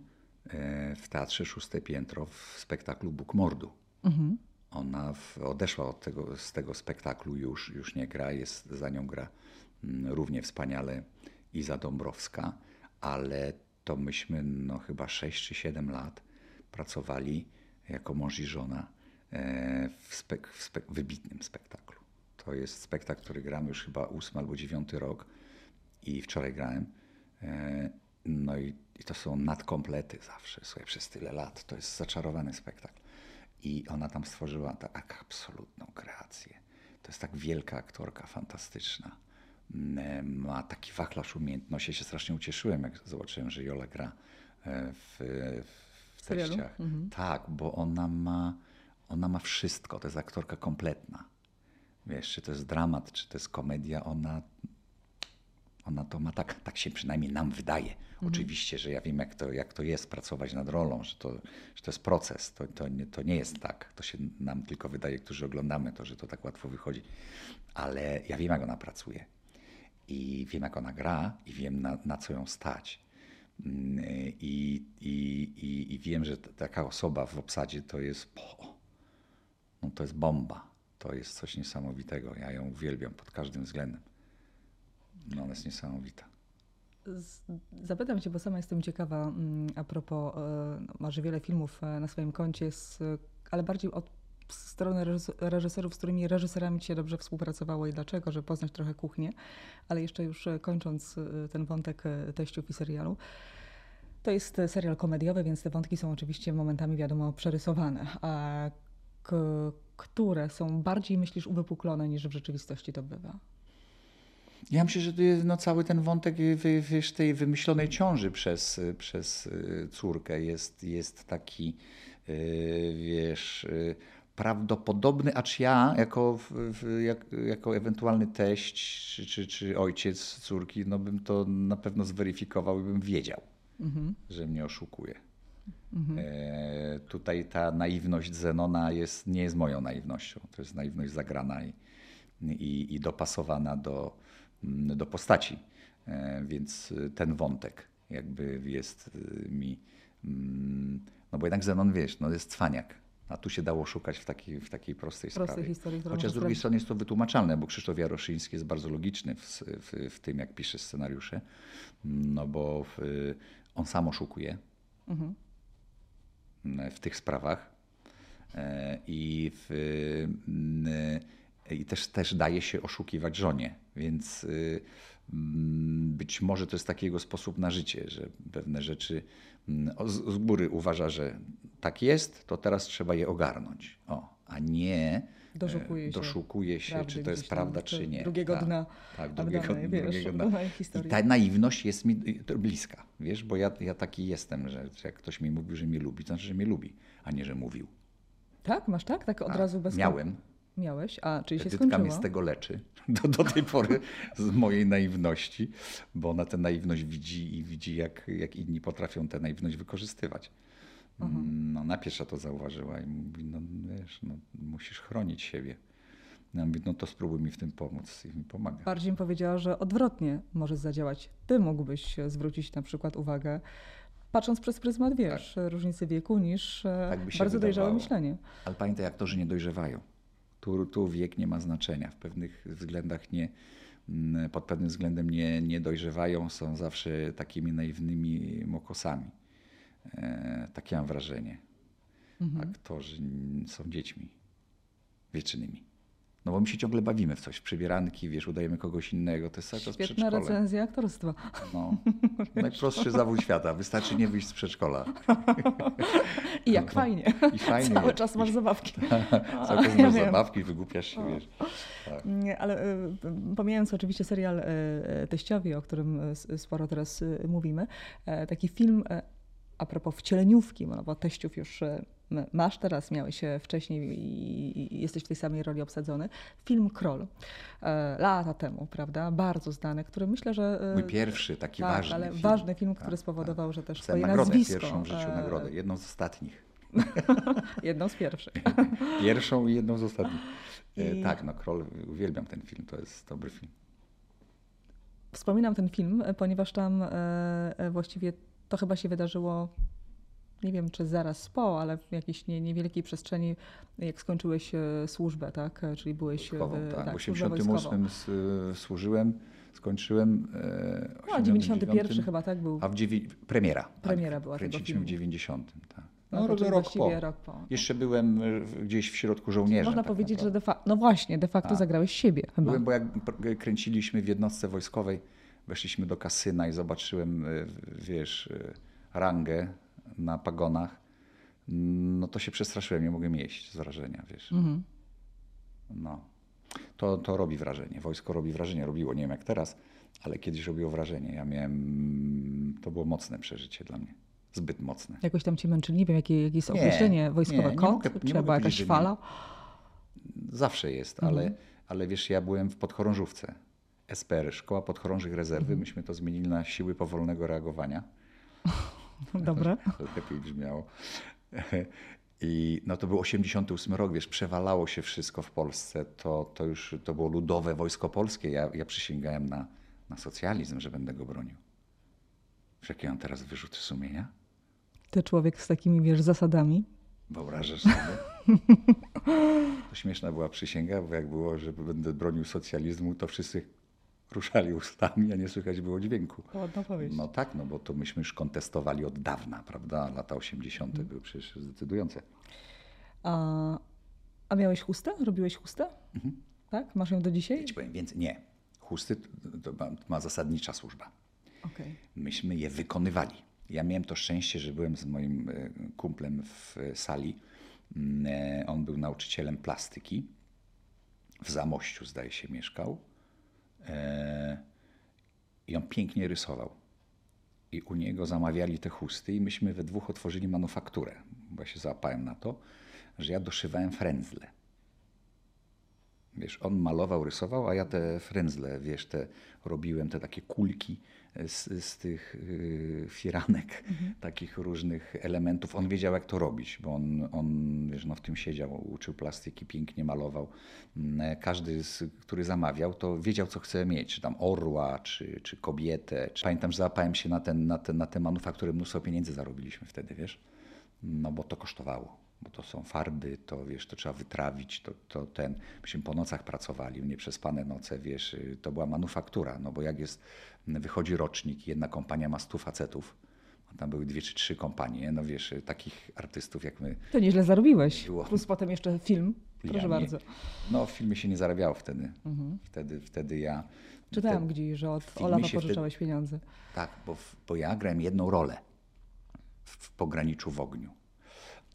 w Teatrze Szóste Piętro w spektaklu Bóg Mordu. Mhm. Ona w, odeszła od tego, z tego spektaklu, już, już nie gra, jest, za nią gra mm, równie wspaniale Iza Dąbrowska, ale to myśmy no, chyba 6 czy 7 lat pracowali jako mąż i żona e, w, spek, w spek, wybitnym spektaklu. To jest spektakl, który gramy już chyba ósmy albo dziewiąty rok i wczoraj grałem. E, No i, i to są nadkomplety zawsze, słuchaj, przez tyle lat. To jest zaczarowany spektakl. I ona tam stworzyła tak absolutną kreację. To jest tak wielka aktorka, fantastyczna. Mm, Ma taki wachlarz umiejętności. Ja się strasznie ucieszyłem, jak zobaczyłem, że Jola gra e, w, w teściach. Tak, bo ona ma, ona ma wszystko. To jest aktorka kompletna. Wiesz, czy to jest dramat, czy to jest komedia, ona ona to ma tak, tak się przynajmniej nam wydaje. Oczywiście, że ja wiem, jak to, jak to jest pracować nad rolą, że to, że to jest proces. To, to, nie, to nie jest tak. To się nam tylko wydaje, którzy oglądamy to, że to tak łatwo wychodzi. Ale ja wiem, jak ona pracuje. I wiem, jak ona gra, i wiem, na, na co ją stać. Mm, I, i, i, I wiem, że taka osoba w obsadzie to jest. Po, no to jest bomba. To jest coś niesamowitego. Ja ją uwielbiam pod każdym względem. No, ona jest niesamowita. Zapytam Cię, bo sama jestem ciekawa mm, a propos, e, no, masz wiele filmów e, na swoim koncie, z, ale bardziej od strony reżys- reżyserów, z którymi reżyserami Ci się dobrze współpracowało i dlaczego, żeby poznać trochę kuchnię, ale jeszcze już e, kończąc ten wątek teściów i serialu. To jest serial komediowy, więc te wątki są oczywiście momentami, wiadomo, przerysowane. A które są bardziej, myślisz, uwypuklone niż w rzeczywistości to bywa? Ja myślę, że no, cały ten wątek wy- wiesz, tej wymyślonej ciąży przez, przez y, córkę jest, jest taki, y, wiesz, y, prawdopodobny, acz ja jako, jak, jako ewentualny teść czy, czy, czy ojciec córki, no bym to na pewno zweryfikował i bym wiedział, że mnie oszukuje. E, tutaj ta naiwność Zenona jest, nie jest moją naiwnością. To jest naiwność zagrana i, i, i dopasowana do, do postaci. E, więc y, ten wątek jakby jest y, mi. mm, No bo jednak Zenon wiesz, no jest cwaniak. A tu się dało szukać w takiej, w takiej prostej, Prostej sprawie. historii, Chociaż z drugiej strony jest to wytłumaczalne, bo Krzysztof Jaroszyński jest bardzo logiczny w, w, w tym, jak pisze scenariusze. No bo w, on sam oszukuje Mhm. w tych sprawach E, i, w, mm, i też, też daje się oszukiwać żonie, więc y, mm, być może to jest taki jego sposób na życie, że pewne rzeczy mm, z, góry uważa, że tak jest, to teraz trzeba je ogarnąć. O, a nie Doszukuje się doszukuje się, prawdy czy to jest prawda, czy nie. drugiego Tak, dna Tak, drugiego, danej, wiesz, drugiego dna. I ta naiwność jest mi bliska, wiesz, bo ja, ja taki jestem, że jak ktoś mi mówił, że mnie lubi, to znaczy, że mnie lubi, a nie, że mówił. Tak? Masz tak? Tak od A, razu bez Miałem. Miałeś? A, czyli się skończyło? mnie z tego leczy do, do tej pory z mojej naiwności, bo ona tę naiwność widzi i widzi, jak, jak inni potrafią tę naiwność wykorzystywać. Mhm. No, ona pierwsza to zauważyła i mówi, no wiesz, no, musisz chronić siebie. Ja mówię, no to spróbuj mi w tym pomóc i mi pomaga. Bardziej mi powiedziała, że odwrotnie może zadziałać. Ty mógłbyś zwrócić na przykład uwagę, patrząc przez pryzmat, wiesz, różnicy wieku, niż e, Tak bardzo dojrzałe wydawało. myślenie. Ale pamiętaj, aktorzy nie dojrzewają. Tu, tu wiek nie ma znaczenia. W pewnych względach nie, mm, pod pewnym względem nie, nie dojrzewają, są zawsze takimi naiwnymi mokosami. E, takie mam wrażenie. Mhm. Aktorzy są dziećmi wiecznymi. No bo my się ciągle bawimy w coś, w przybieranki, wiesz, udajemy kogoś innego, to jest cały czas Świetna recenzja aktorstwa. No. Najprostszy zawód świata, wystarczy nie wyjść z przedszkola. I jak fajnie. I fajnie Cały czas masz zabawki. Cały czas Ja masz wiem. zabawki, wygłupiasz się, wiesz. Nie, ale y, pomijając oczywiście serial y, y, Teściowi, o którym sporo teraz mówimy, e, taki film e, a propos wcieleniówki, no bo Teściów już m- masz teraz, miałeś wcześniej i, jesteś w tej samej roli obsadzony. Film Kroll e, lata temu, prawda? Bardzo znany, który myślę, że... e, Mój pierwszy, taki tak, ważny ale film. ważny film, który Tak, spowodował, że też twoje nagrodę, nazwisko... pierwszą w życiu e, nagrodę, jedną z ostatnich. Jedną z pierwszych. Pierwszą i jedną z ostatnich. I- Tak, no Kroll, uwielbiam ten film, to jest dobry film. Wspominam ten film, ponieważ tam właściwie to chyba się wydarzyło, nie wiem czy zaraz po, ale w jakiejś nie, niewielkiej przestrzeni, jak skończyłeś e, służbę, tak? E, Czyli byłeś Wojskową, w, tak. W służbę wojskową. 88 s- służyłem, skończyłem. e, No, 91 89, chyba, tak? Był. A w dziewię... premiera. Premiera tak, była tego Kręciliśmy filmu. w 90. Tak. No, No, to rok, po. rok po. Jeszcze byłem e, gdzieś w środku żołnierzy. Można tak powiedzieć, że naprawdę. de facto, no właśnie, de facto Tak. zagrałeś siebie chyba. Byłem, bo jak kręciliśmy w jednostce wojskowej, weszliśmy do kasyna i zobaczyłem, e, wiesz, e, rangę na pagonach, no to się przestraszyłem, nie mogłem jeść z wrażenia, wiesz. Mhm. No. To, to robi wrażenie. Wojsko robi wrażenie, robiło, nie wiem jak teraz, ale kiedyś robiło wrażenie. Ja miałem, to było mocne przeżycie dla mnie. Zbyt mocne. Jakoś tam cię męczyli, nie wiem jakie, jakie jest Nie, określenie wojskowe. nie, nie Kot? mogę- nie była jakaś fala? Zawsze jest, Mhm. ale, ale wiesz, ja byłem w podchorążówce. SPR, Szkoła Podchorążych Rezerwy. Mhm. Myśmy to zmienili na siły powolnego reagowania. Dobre. Lepiej brzmiało. I no to był 88 rok, wiesz, przewalało się wszystko w Polsce. To, to już to było ludowe wojsko polskie. Ja, ja przysięgałem na, na socjalizm, że będę go bronił. Wiesz, jakie mam teraz wyrzuty sumienia? Ty człowiek z takimi, wiesz, zasadami. Wyobrażasz sobie? To śmieszna była przysięga, bo jak było, że będę bronił socjalizmu, to wszyscy ruszali ustami, a nie słychać było dźwięku. Ładna powieść. No tak, no bo to myśmy już kontestowali od dawna, prawda? Lata 80. Mhm. były przecież zdecydujące. A, a miałeś chustę? Robiłeś chustę? Mhm. Tak? Masz ją do dzisiaj? Ja ci powiem więcej. Nie. Chusty to- ma, ma zasadnicza służba. Okej. Myśmy je wykonywali. Ja miałem to szczęście, że byłem z moim e, kumplem w sali. Mm, e, On był nauczycielem plastyki. W Zamościu, zdaje się, mieszkał. E, I on pięknie rysował. I u niego zamawiali te chusty i myśmy we dwóch otworzyli manufakturę. Bo ja się załapałem na to, że ja doszywałem frędzle. Wiesz, on malował, rysował, a ja te frędzle, wiesz, te robiłem, te takie kulki z, z tych y, firanek, mhm. takich różnych elementów. On wiedział, jak to robić, bo on, on wiesz, no, w tym siedział, uczył plastyki, pięknie malował. Mm, każdy, z, który zamawiał, to wiedział, co chce mieć, czy tam orła, czy, czy kobietę. Pamiętam, że załapałem się na, ten, na, ten, na te manufaktury, mnóstwo pieniędzy zarobiliśmy wtedy, wiesz, no bo to kosztowało bo to są farby, to wiesz, to trzeba wytrawić, to, to ten, myśmy po nocach pracowali, nieprzespane noce, wiesz, y, to była manufaktura, no bo jak jest, wychodzi rocznik, jedna kompania ma stu facetów, tam były dwie czy trzy kompanie, no wiesz, y, takich artystów jak my. To nieźle zarobiłeś, było. plus potem jeszcze film, proszę ja bardzo. No w filmie się nie zarabiało wtedy, mhm. wtedy, wtedy ja... Czytałem wtedy, gdzieś, że od Olafa pożyczałeś wtedy, pieniądze. Tak, bo, bo ja grałem jedną rolę w, w Pograniczu w ogniu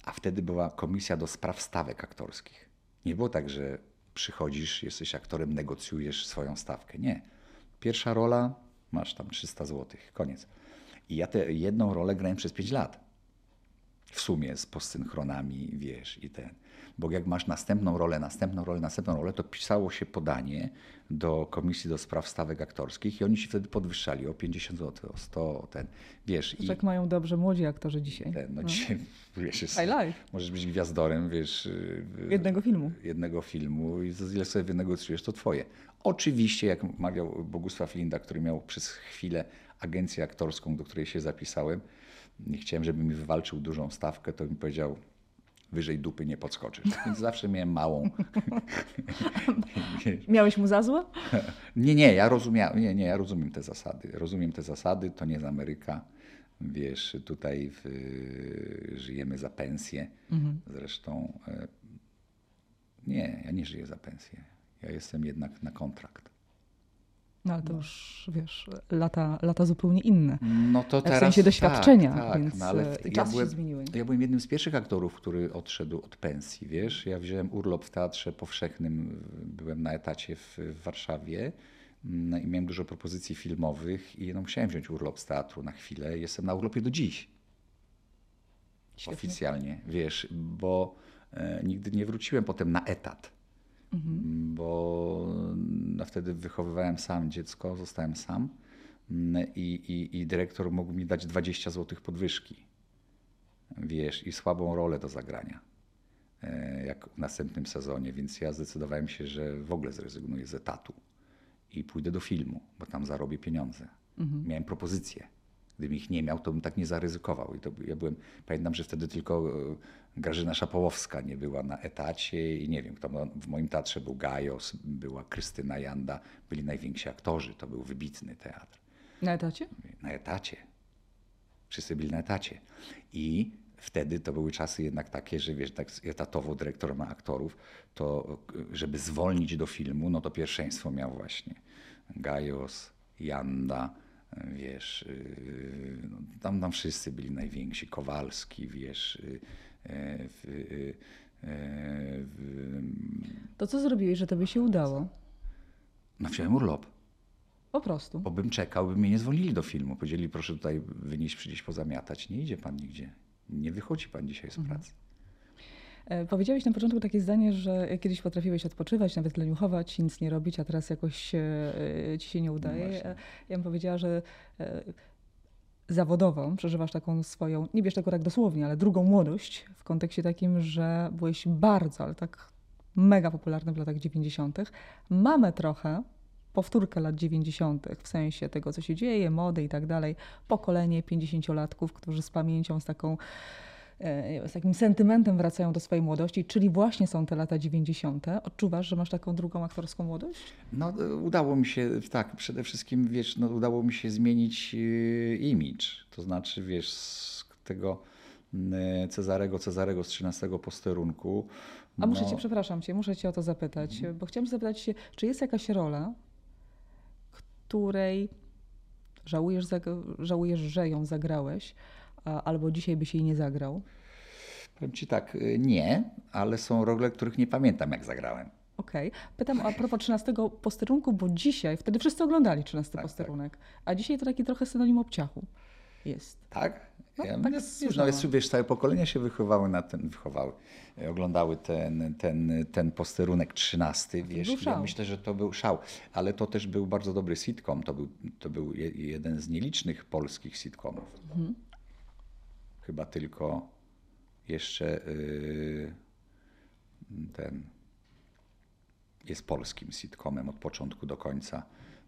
a wtedy była komisja do spraw stawek aktorskich. Nie było tak, że przychodzisz, jesteś aktorem, negocjujesz swoją stawkę. Nie. Pierwsza rola, masz tam 300 zł, koniec. I ja tę jedną rolę grałem przez 5 lat. W sumie z postsynchronami, wiesz, i ten. Bo jak masz następną rolę, następną rolę, następną rolę, to pisało się podanie do Komisji do Spraw Stawek Aktorskich i oni się wtedy podwyższali o 50 zł, o 100, o ten, wiesz. I tak mają dobrze młodzi aktorzy dzisiaj. Ten, no, no. dzisiaj, wiesz, jest, life. możesz być gwiazdorem, wiesz. Jednego filmu. Jednego filmu i za ile sobie wynegocjujesz, to twoje. Oczywiście, jak mawiał Bogusław Linda, który miał przez chwilę agencję aktorską, do której się zapisałem, nie chciałem, żeby mi wywalczył dużą stawkę, to mi powiedział, wyżej dupy nie podskoczysz. Więc zawsze miałem małą. Miałeś mu za złe? Nie, nie, ja rozumiałem, nie, nie, ja rozumiem te zasady. Rozumiem te zasady, to nie jest Ameryka. Wiesz, tutaj w, żyjemy za pensję. Mhm. Zresztą e, nie, ja nie żyję za pensję. Ja jestem jednak na kontrakt. No ale to no. już, wiesz, lata, lata zupełnie inne. No to teraz, w sensie doświadczenia, tak, tak, więc no ale w, ja byłem, się zmieniły. Ja byłem jednym z pierwszych aktorów, który odszedł od pensji, wiesz. Ja wziąłem urlop w Teatrze Powszechnym, byłem na etacie w, w Warszawie no i miałem dużo propozycji filmowych i no, musiałem wziąć urlop z teatru na chwilę. Jestem na urlopie do dziś. Świetnie. Oficjalnie, wiesz, bo e, nigdy nie wróciłem potem na etat mhm. bo no, wtedy wychowywałem sam dziecko, zostałem sam mm, i, i, i dyrektor mógł mi dać 20 zł podwyżki. Wiesz, i słabą rolę do zagrania e, jak w następnym sezonie, więc ja zdecydowałem się, że w ogóle zrezygnuję z etatu i pójdę do filmu, bo tam zarobię pieniądze. Mhm. Miałem propozycję. Gdybym ich nie miał, to bym tak nie zaryzykował. I to ja byłem, pamiętam, że wtedy tylko e, Grażyna Szapołowska nie była na etacie i nie wiem, kto w moim teatrze był Gajos, była Krystyna Janda, byli najwięksi aktorzy, to był wybitny teatr. Na etacie? Na etacie. Wszyscy byli na etacie. I wtedy to były czasy jednak takie, że wiesz, tak etatowo dyrektor ma aktorów, to żeby zwolnić do filmu, no to pierwszeństwo miał właśnie Gajos, Janda, wiesz, y, no, tam, tam wszyscy byli najwięksi, Kowalski, wiesz, y, e, w, y, e, w, to co zrobiłeś, że to by się udało? No wziąłem urlop. Po prostu. Bo bym czekał, by mnie nie zwolnili do filmu. Powiedzieli, proszę tutaj wynieść, przyjść pozamiatać. Nie idzie pan nigdzie. Nie wychodzi pan dzisiaj z mhm. pracy. E, powiedziałeś na początku takie zdanie, że kiedyś potrafiłeś odpoczywać, nawet leniuchować, nic nie robić, a teraz jakoś e, ci się nie udaje. No ja bym powiedziała, że e, zawodowo przeżywasz taką swoją, nie bierz tego tak dosłownie, ale drugą młodość w kontekście takim, że byłeś bardzo, ale tak mega popularny w latach 90. Mamy trochę powtórkę lat 90., w sensie tego, co się dzieje, mody i tak dalej. Pokolenie 50-latków, którzy z pamięcią, z taką E, z takim sentymentem wracają do swojej młodości, czyli właśnie są te lata 90. Odczuwasz, że masz taką drugą aktorską młodość? No udało mi się, tak, przede wszystkim wiesz, no, udało mi się zmienić yy, image, to znaczy wiesz, z tego yy, Cezarego, Cezarego z 13 posterunku. A muszę no... cię, przepraszam cię, muszę cię o to zapytać, mhm. bo chciałam zapytać się, czy jest jakaś rola, której żałujesz, żałujesz, że ją zagrałeś, albo dzisiaj byś jej nie zagrał? Powiem Ci tak, y, nie, ale są role, których nie pamiętam jak zagrałem. Okej. Pytam a propos 13 posterunku, bo dzisiaj, wtedy wszyscy oglądali 13 Tak, posterunek, a dzisiaj to taki trochę synonim obciachu jest. Tak? No, Ja, tak jest, no jest, wiesz, całe pokolenia się wychowały na ten, wychowały, e, oglądały ten, ten, ten posterunek 13, wiesz, ja myślę, że to był szał, ale to też był bardzo dobry sitcom, to był, to był je, jeden z nielicznych polskich sitcomów. Mhm. Chyba tylko jeszcze y, ten jest polskim sitcomem od początku do końca,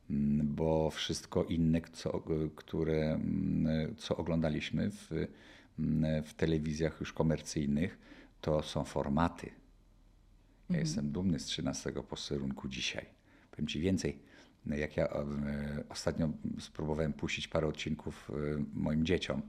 mm, bo wszystko inne, co, które, mm, co oglądaliśmy w, mm, w telewizjach już komercyjnych, to są formaty. Ja jestem dumny z 13 posterunku dzisiaj. Powiem Ci więcej. Jak ja e, ostatnio spróbowałem puścić parę odcinków e, moim dzieciom,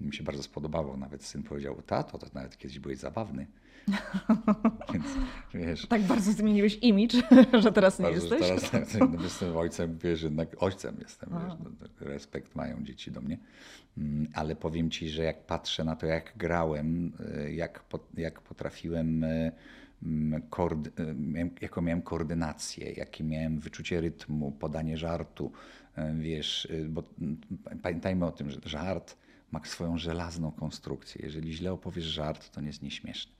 mi się bardzo spodobało. Nawet syn powiedział, tato, to nawet kiedyś byłeś zabawny. Więc wiesz, Tak bardzo zmieniłeś imidż, że teraz nie bardzo, jesteś. teraz no, jestem ojcem, wiesz, jednak ojcem jestem, wiesz, no, respekt mają dzieci do mnie. Mm, Ale powiem ci, że jak patrzę na to, jak grałem, y, jak, jak potrafiłem, y, mm, y, miałem- jaką miałem koordynację, jakie miałem wyczucie rytmu, podanie żartu, wiesz, bo mm, pamiętajmy o tym, że żart ma swoją żelazną konstrukcję. Jeżeli źle opowiesz żart, to nie jest nieśmieszny.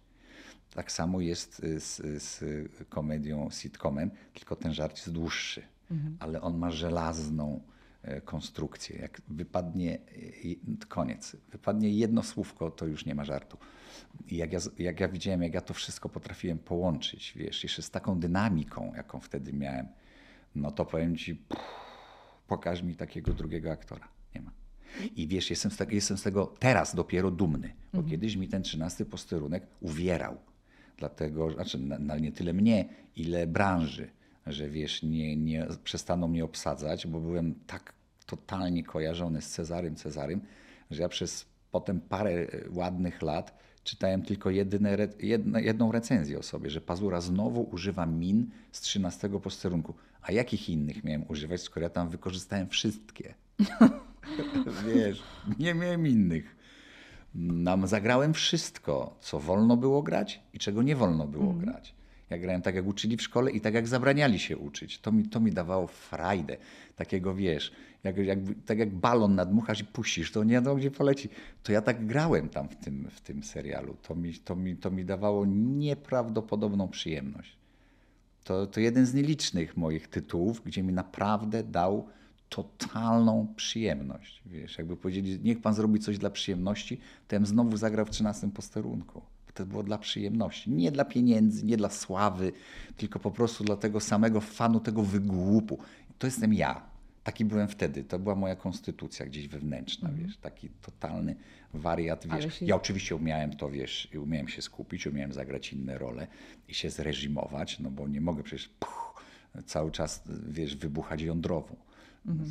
Tak samo jest z, z komedią, sitcomem, tylko ten żart jest dłuższy, ale on ma żelazną e, konstrukcję. Jak wypadnie, y, koniec, wypadnie jedno słówko, to już nie ma żartu. I jak ja, jak ja widziałem, jak ja to wszystko potrafiłem połączyć, wiesz, jeszcze z taką dynamiką, jaką wtedy miałem, no to powiem ci, pff, pokaż mi takiego drugiego aktora. Nie ma. I wiesz, jestem z, tego, jestem z tego teraz dopiero dumny, bo kiedyś mi ten trzynasty posterunek uwierał. Dlatego, znaczy na, na nie tyle mnie, ile branży, że wiesz, nie, nie przestaną mnie obsadzać, bo byłem tak totalnie kojarzony z Cezarym Cezarym, że ja przez potem parę e, ładnych lat czytałem tylko jedyne, jedne, jedną recenzję o sobie, że Pazura znowu używa min z 13 posterunku. A jakich innych miałem używać, skoro ja tam wykorzystałem wszystkie? Wiesz, nie miałem innych. Nam zagrałem wszystko, co wolno było grać i czego nie wolno było grać. Ja grałem tak, jak uczyli w szkole i tak, jak zabraniali się uczyć. To mi, to mi dawało frajdę. Takiego, wiesz, jak, jak, tak jak balon nadmuchasz i puścisz, to nie wiadomo, gdzie poleci. To ja tak grałem tam w tym, w tym serialu. To mi, to, mi, to mi dawało nieprawdopodobną przyjemność. To, to jeden z nielicznych moich tytułów, gdzie mi naprawdę dał totalną przyjemność. Wiesz, jakby powiedzieli, niech pan zrobi coś dla przyjemności, to ja bym znowu zagrał w 13 posterunku. To było dla przyjemności. Nie dla pieniędzy, nie dla sławy, tylko po prostu dla tego samego fanu, tego wygłupu. To jestem ja. Taki byłem wtedy. To była moja konstytucja gdzieś wewnętrzna, wiesz, taki totalny wariat, wiesz. Się- Ja oczywiście umiałem to, wiesz, umiałem się skupić, umiałem zagrać inne role i się zreżimować, no bo nie mogę przecież puch, cały czas, wiesz, wybuchać jądrowo.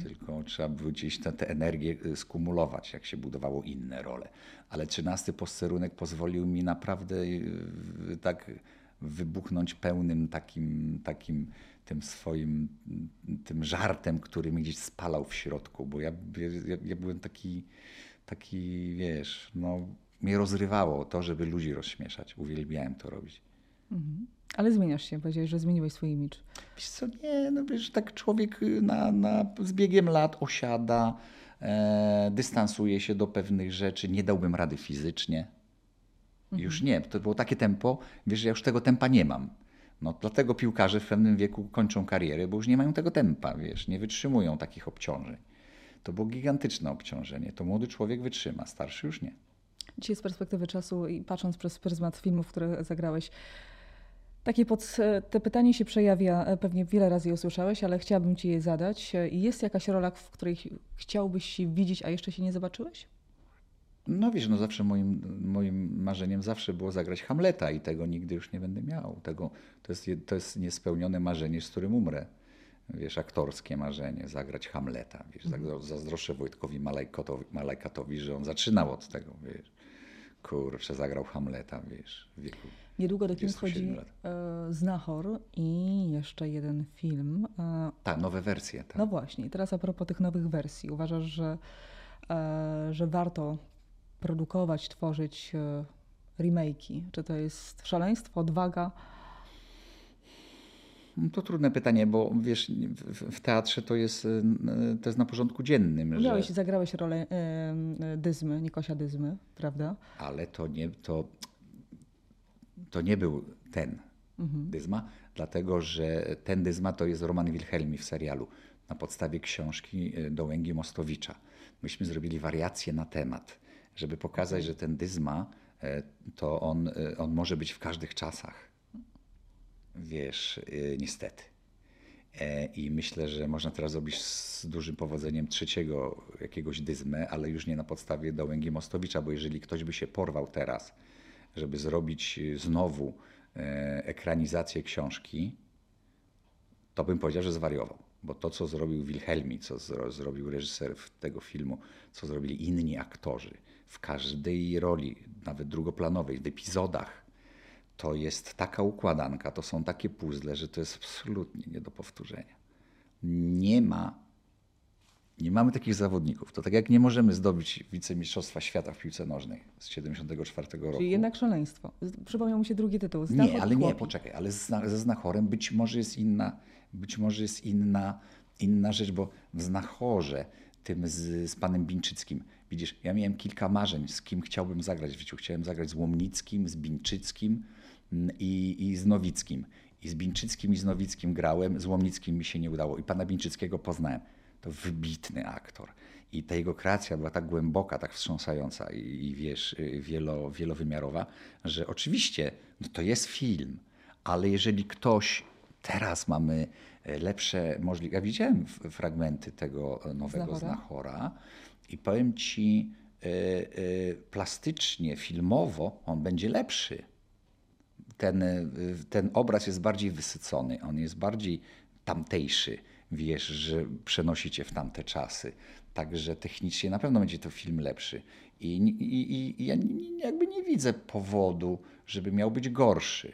Tylko trzeba było gdzieś tę tę energię y, skumulować, jak się budowało inne role. Ale trzynasty posterunek pozwolił mi naprawdę y, tak wybuchnąć pełnym takim, takim tym swoim tym żartem, który mnie gdzieś spalał w środku, bo ja, ja, ja byłem taki, taki, wiesz, no mnie rozrywało to, żeby ludzi rozśmieszać. Uwielbiałem to robić. Ale zmieniasz się, powiedziałeś, że zmieniłeś swój imidż. Wiesz co, nie, no wiesz, tak człowiek na, na, z biegiem lat osiada, e, dystansuje się do pewnych rzeczy, nie dałbym rady fizycznie. Już nie, to było takie tempo, wiesz, że ja już tego tempa nie mam. No dlatego piłkarze w pewnym wieku kończą karierę, bo już nie mają tego tempa, wiesz, nie wytrzymują takich obciążeń. To było gigantyczne obciążenie, to młody człowiek wytrzyma, starszy już nie. Dzisiaj z perspektywy czasu i patrząc przez pryzmat filmów, które zagrałeś, takie pod, te pytanie się przejawia, e, pewnie wiele razy je usłyszałeś, ale chciałabym ci je zadać. E, Jest jakaś rola, w której ch- chciałbyś się widzieć, a jeszcze się nie zobaczyłeś? No wiesz, no zawsze moim, moim marzeniem zawsze było zagrać Hamleta i tego nigdy już nie będę miał. Tego, to, jest, je- to jest niespełnione marzenie, z którym umrę. Wiesz, aktorskie marzenie, zagrać Hamleta. Wiesz, zazdro- zazdroszczę Wojtkowi Malajkotowi, Malajkatowi, że on zaczynał od tego, wiesz. Kurczę, zagrał Hamleta, wiesz, w wieku. Niedługo do kin 27 wchodzi lat. e, Znachor i jeszcze jeden film. E, Tak, nowe wersje, tak. No właśnie, teraz a propos tych nowych wersji. Uważasz, że, e, że warto produkować, tworzyć remake'i? Czy to jest szaleństwo, odwaga? No to trudne pytanie, bo wiesz, w, teatrze to jest, y, to jest na porządku dziennym. Miałeś, że... zagrałeś rolę y, Dyzmy, Nikosia Dyzmy, prawda? Ale to nie, to, to nie był ten Mhm. Dyzma, dlatego że ten Dyzma to jest Roman Wilhelmi w serialu na podstawie książki y, Dołęgi Mostowicza. Myśmy zrobili wariacje na temat, żeby pokazać, że ten Dyzma to on, on może być w każdych czasach. Wiesz, y, niestety. E, I myślę, że można teraz zrobić z dużym powodzeniem trzeciego jakiegoś dyzmę, ale już nie na podstawie Dołęgi Mostowicza, bo jeżeli ktoś by się porwał teraz, żeby zrobić y, znowu e, ekranizację książki, to bym powiedział, że zwariował. Bo to, co zrobił Wilhelmi, co zro, zrobił reżyser tego filmu, co zrobili inni aktorzy, w każdej roli, nawet drugoplanowej, w epizodach, to jest taka układanka, to są takie puzzle, że to jest absolutnie nie do powtórzenia. Nie ma, nie mamy takich zawodników. To tak jak nie możemy zdobyć wicemistrzostwa świata w piłce nożnej z 74 roku. Czyli jednak szaleństwo. Przypomniał mi się drugi tytuł. Nie, Znachor ale i nie, poczekaj, ale ze Znachorem być może jest inna, być może jest inna, inna rzecz, bo w Znachorze, tym z, z panem Bińczyckim, widzisz, ja miałem kilka marzeń, z kim chciałbym zagrać w życiu. Chciałem zagrać z Łomnickim, z Bińczyckim i, i z Nowickim. I z Bińczyckim i z Nowickim grałem, z Łomnickim mi się nie udało. I pana Bińczyckiego poznałem. To wybitny aktor. I ta jego kreacja była tak głęboka, tak wstrząsająca i, i wiesz, y, wielo, wielowymiarowa, że oczywiście no to jest film, ale jeżeli ktoś teraz mamy e, lepsze możliwości. Ja widziałem fragmenty tego e, nowego Znachora? Znachora i powiem ci, e, e, plastycznie, filmowo on będzie lepszy ten, y, ten obraz jest bardziej wysycony, on jest bardziej tamtejszy. Wiesz, że przenosi cię w tamte czasy. Także technicznie na pewno będzie to film lepszy. I, i, i- ja jakby nie widzę powodu, żeby miał być gorszy.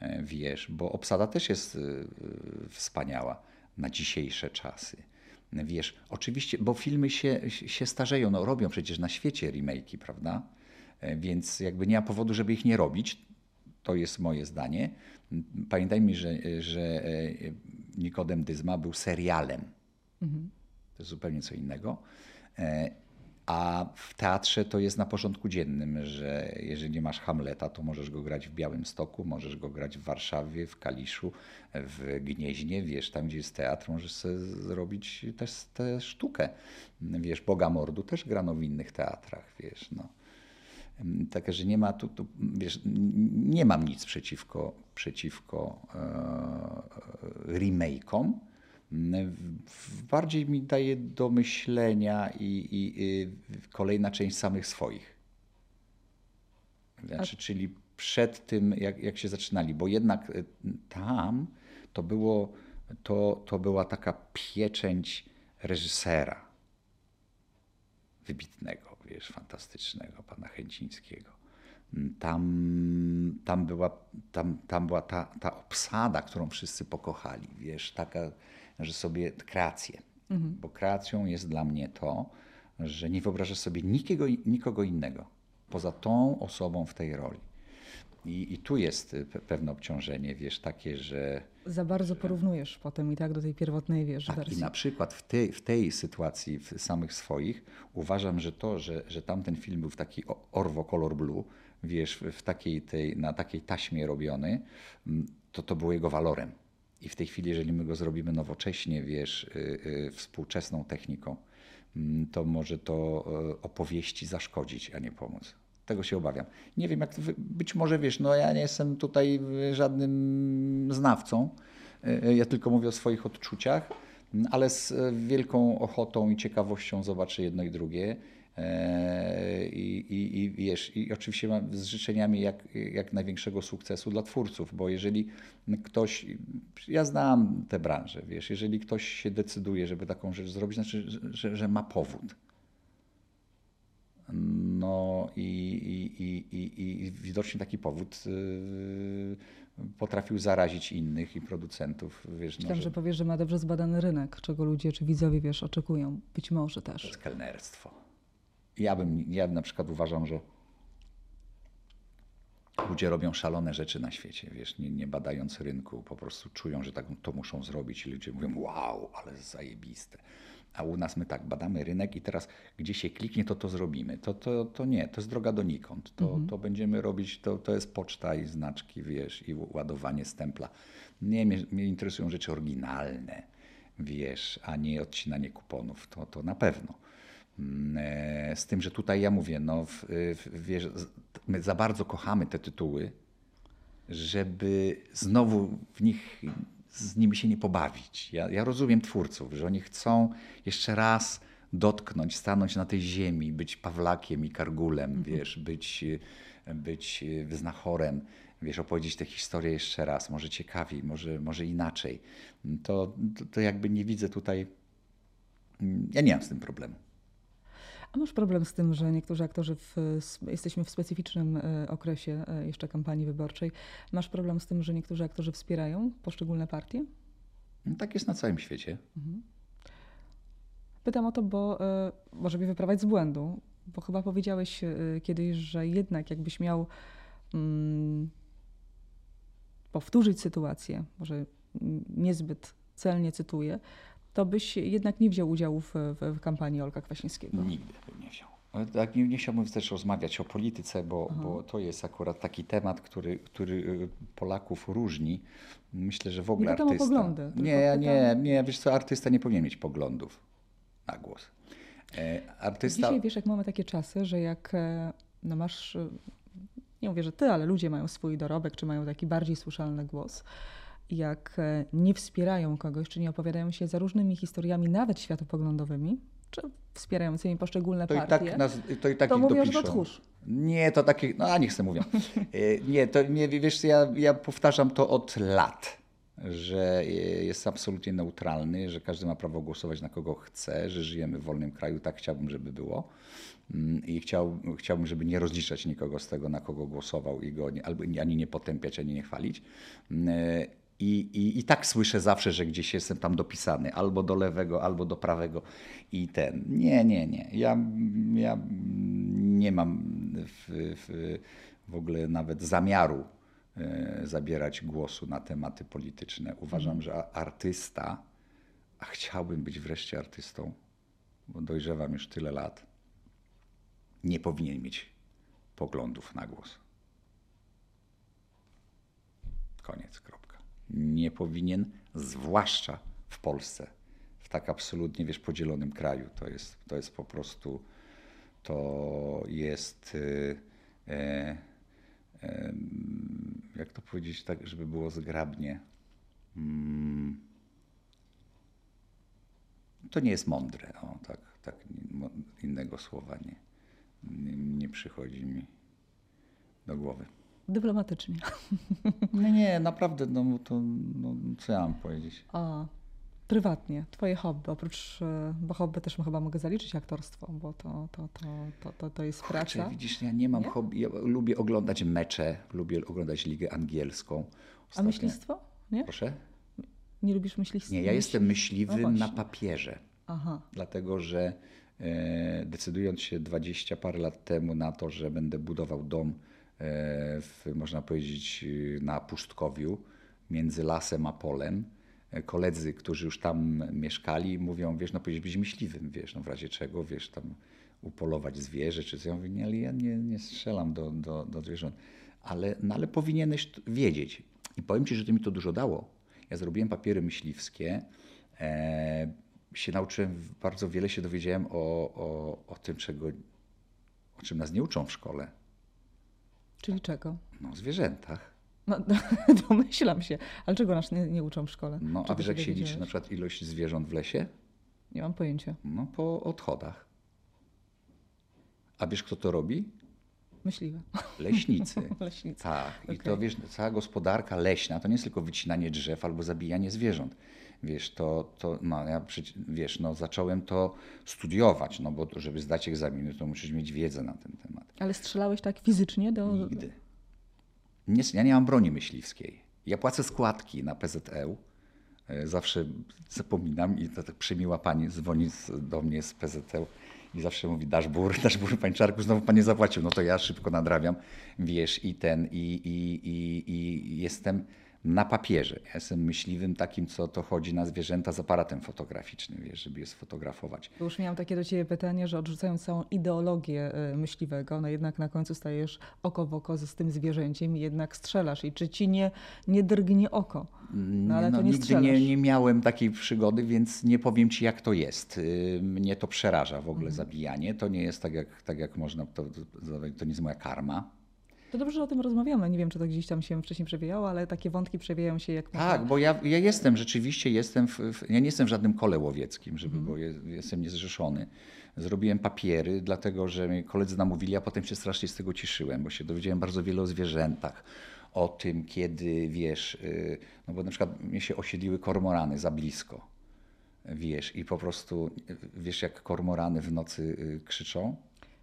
E, Wiesz, bo obsada też jest y, y, wspaniała na dzisiejsze czasy. Wiesz, oczywiście, bo filmy się, się starzeją, no robią przecież na świecie remake'i, prawda? E, Więc jakby nie ma powodu, żeby ich nie robić. To jest moje zdanie. Pamiętajmy, że, że e, Nikodem Dyzma był serialem. To jest zupełnie co innego. E, A w teatrze to jest na porządku dziennym, że jeżeli masz Hamleta, to możesz go grać w Białymstoku, możesz go grać w Warszawie, w Kaliszu, w Gnieźnie, wiesz, tam gdzie jest teatr, możesz sobie zrobić też tę sztukę. Wiesz, Boga Mordu też grano w innych teatrach, wiesz, no. Takie, że nie ma tu, tu wiesz, nie mam nic przeciwko, przeciwko e, remake'om. N- w- Bardziej mi daje do myślenia i, i, i kolejna część samych swoich. Znaczy, czyli przed tym, jak, jak się zaczynali, bo jednak e, tam to, było, to, to była taka pieczęć reżysera wybitnego, wiesz, fantastycznego, pana Chęcińskiego. Tam, tam była, tam, tam była ta, ta obsada, którą wszyscy pokochali, wiesz, taka, że sobie kreację. Bo kreacją jest dla mnie to, że nie wyobrażasz sobie nikiego, nikogo innego poza tą osobą w tej roli. I, I tu jest y, pe- pewne obciążenie, wiesz, takie, że Za bardzo porównujesz potem i tak do tej pierwotnej, wiesz, tak, wersji. i na przykład w tej, w tej sytuacji w samych swoich uważam, że to, że, że tamten film był w taki Orwo Color Blue, wiesz, w takiej tej, na takiej taśmie robiony, mm, to to było jego walorem. I w tej chwili, jeżeli my go zrobimy nowocześnie, wiesz, y, y, współczesną techniką, mm, to może to opowieści zaszkodzić, a nie pomóc. Tego się obawiam. Nie wiem, jak być może wiesz, no ja nie jestem tutaj y, żadnym znawcą, y, ja tylko mówię o swoich odczuciach, m, ale z y, wielką ochotą i ciekawością zobaczę jedno i drugie. E, I, i, i wiesz, i oczywiście z życzeniami jak, jak największego sukcesu dla twórców, bo jeżeli ktoś, ja znam tę branżę, wiesz, jeżeli ktoś się decyduje, żeby taką rzecz zrobić, znaczy, że, że ma powód. No i, i, i, i, widocznie taki powód yy, potrafił zarazić innych i producentów. Wiesz, no, że że powiesz, że ma dobrze zbadany rynek, czego ludzie czy widzowie, wiesz, oczekują. Być może to też. jest kelnerstwo. Ja bym, ja na przykład uważam, że gdzie robią szalone rzeczy na świecie, wiesz, nie, nie badając rynku, po prostu czują, że tak to muszą zrobić i ludzie mówią, wow, ale zajebiste. A u nas my tak badamy rynek i teraz gdzie się kliknie, to to zrobimy. To, to, to nie, to jest droga donikąd. To, mhm. to będziemy robić, to, to jest poczta i znaczki, wiesz, i ładowanie stempla. Nie, mnie, mnie interesują rzeczy oryginalne, wiesz, a nie odcinanie kuponów. To, to na pewno. Mm, e, z tym, że tutaj ja mówię, no, w, w, wiesz, my za bardzo kochamy te tytuły, żeby znowu w nich z nimi się nie pobawić. Ja, ja rozumiem twórców, że oni chcą jeszcze raz dotknąć, stanąć na tej ziemi, być Pawlakiem i Kargulem, mhm. wiesz, być, być wyznachorem, wiesz, opowiedzieć tę historię jeszcze raz, może ciekawiej, może, może inaczej. To, to, to jakby nie widzę tutaj, ja nie mam z tym problemu. A masz problem z tym, że niektórzy aktorzy, w, jesteśmy w specyficznym e, okresie e, jeszcze kampanii wyborczej, masz problem z tym, że niektórzy aktorzy wspierają poszczególne partie? No, tak jest na całym świecie. Mhm. Pytam o to, bo y, może mnie wyprawać z błędu, bo chyba powiedziałeś y, kiedyś, że jednak jakbyś miał y, powtórzyć sytuację, może niezbyt celnie cytuję, to byś jednak nie wziął udziału w, w, kampanii Olka Kwaśniewskiego. Nigdy bym nie wziął. Tak, nie, nie chciałbym też rozmawiać o polityce, bo, bo to jest akurat taki temat, który, który y, Polaków różni. Myślę, że w ogóle nie artysta. Poglądy, nie, nie, nie, wiesz co, artysta nie powinien mieć poglądów na głos. E, artysta... Dzisiaj wiesz, jak mamy takie czasy, że jak e, no masz, nie mówię, że ty, ale ludzie mają swój dorobek, czy mają taki bardziej słyszalny głos, jak e, nie wspierają kogoś, czy nie opowiadają się za różnymi historiami, nawet światopoglądowymi, czy wspierającymi poszczególne to partie, i tak nas, to, i tak to mówią, że to tchórz. Nie, to takie, no a niech sobie mówią. E, nie, to nie, wiesz, ja, ja powtarzam to od lat, że jest absolutnie neutralny, że każdy ma prawo głosować na kogo chce, że żyjemy w wolnym kraju, tak chciałbym, żeby było. Mm, I chciał, chciałbym, żeby nie rozliczać nikogo z tego, na kogo głosował i go nie, albo ani nie potępiać, ani nie chwalić. I, i, I tak słyszę zawsze, że gdzieś jestem tam dopisany, albo do lewego, albo do prawego i ten. Nie, nie, nie. Ja, ja nie mam w, w, w ogóle nawet zamiaru e, zabierać głosu na tematy polityczne. Uważam, mhm. że artysta, a chciałbym być wreszcie artystą, bo dojrzewam już tyle lat, nie powinien mieć poglądów na głos. Koniec, kropka nie powinien, zwłaszcza w Polsce, w tak absolutnie, wiesz, podzielonym kraju. To jest, to jest po prostu, to jest, e, e, jak to powiedzieć tak, żeby było zgrabnie, mm, to nie jest mądre, o, tak, tak innego słowa nie, nie, nie przychodzi mi do głowy dyplomatycznie. Nie, nie, naprawdę, no to no, co ja mam powiedzieć? A, prywatnie, twoje hobby, oprócz, e, bo hobby też chyba mogę zaliczyć aktorstwo, bo to, to, to, to, to, to jest Kurczę, praca. widzisz, ja nie mam nie? hobby, ja lubię oglądać mecze, lubię oglądać ligę angielską. Ostatnio... A myślistwo? Nie? Proszę? Nie lubisz myślistwa? Nie, ja jestem myśliwy no na papierze. Aha. Dlatego, że e, decydując się dwadzieścia parę lat temu na to, że będę budował dom w, można powiedzieć, na pustkowiu między lasem a polem. Koledzy, którzy już tam mieszkali, mówią, wiesz, no powiedzieć być myśliwym, wiesz, no w razie czego, wiesz, tam upolować zwierzę, czy co. Ja mówię, nie, ale ja nie, nie strzelam do, do, do zwierząt. Ale, no, ale powinieneś wiedzieć. I powiem Ci, że to mi to dużo dało. Ja zrobiłem papiery myśliwskie, e, się nauczyłem, bardzo wiele się dowiedziałem o, o, o tym, czego, o czym nas nie uczą w szkole Czyli czego? No, o zwierzętach. No, domyślam się. Ale czego nas nie, nie uczą w szkole? No, a wiesz, jak się liczy na przykład ilość zwierząt w lesie? Nie mam pojęcia. No, po odchodach. A wiesz, kto to robi? Myśliwe. Leśnicy. Leśnicy. Tak. I okay. to wiesz, cała gospodarka leśna to nie jest tylko wycinanie drzew albo zabijanie zwierząt. Wiesz, to, to no, ja wiesz, no, zacząłem to studiować, no bo żeby zdać egzaminy, to musisz mieć wiedzę na ten temat. Ale strzelałeś tak fizycznie do... Nigdy. Nie, ja nie mam broni myśliwskiej. Ja płacę składki na PZE. Zawsze zapominam i ta tak przemiła pani dzwoni do mnie z PZE i zawsze mówi dasz bur, dasz bur, panie Czarku, znowu pan nie zapłacił. No to ja szybko nadrabiam, wiesz, i ten, i, i, i, i jestem na papierze. Ja jestem myśliwym takim, co to chodzi na zwierzęta z aparatem fotograficznym, wiesz, żeby je sfotografować. Już miałam takie do ciebie pytanie, że odrzucając całą ideologię y, myśliwego, no jednak na końcu stajesz oko w oko z tym zwierzęciem i jednak strzelasz. I czy ci nie, nie drgnie oko? No, ale no, to nie nigdy nie, nie, miałem takiej przygody, więc nie powiem ci, jak to jest. Y, mnie to przeraża w ogóle mhm. zabijanie. To nie jest tak, jak, tak jak można, to, to nie jest moja karma. To dobrze, że o tym rozmawiamy. Nie wiem, czy to gdzieś tam się wcześniej przewijało, ale takie wątki przewijają się jak... Tak, bo ja, ja jestem, rzeczywiście jestem, w, w, ja nie jestem w żadnym kole łowieckim, żeby, mm. bo je, jestem niezrzeszony. Zrobiłem papiery, dlatego że mnie koledzy namówili, a potem się strasznie z tego cieszyłem, bo się dowiedziałem bardzo wiele o zwierzętach o tym, kiedy wiesz, y, no bo na przykład mnie się osiedliły kormorany za blisko, wiesz, i po prostu wiesz, jak kormorany w nocy y, krzyczą.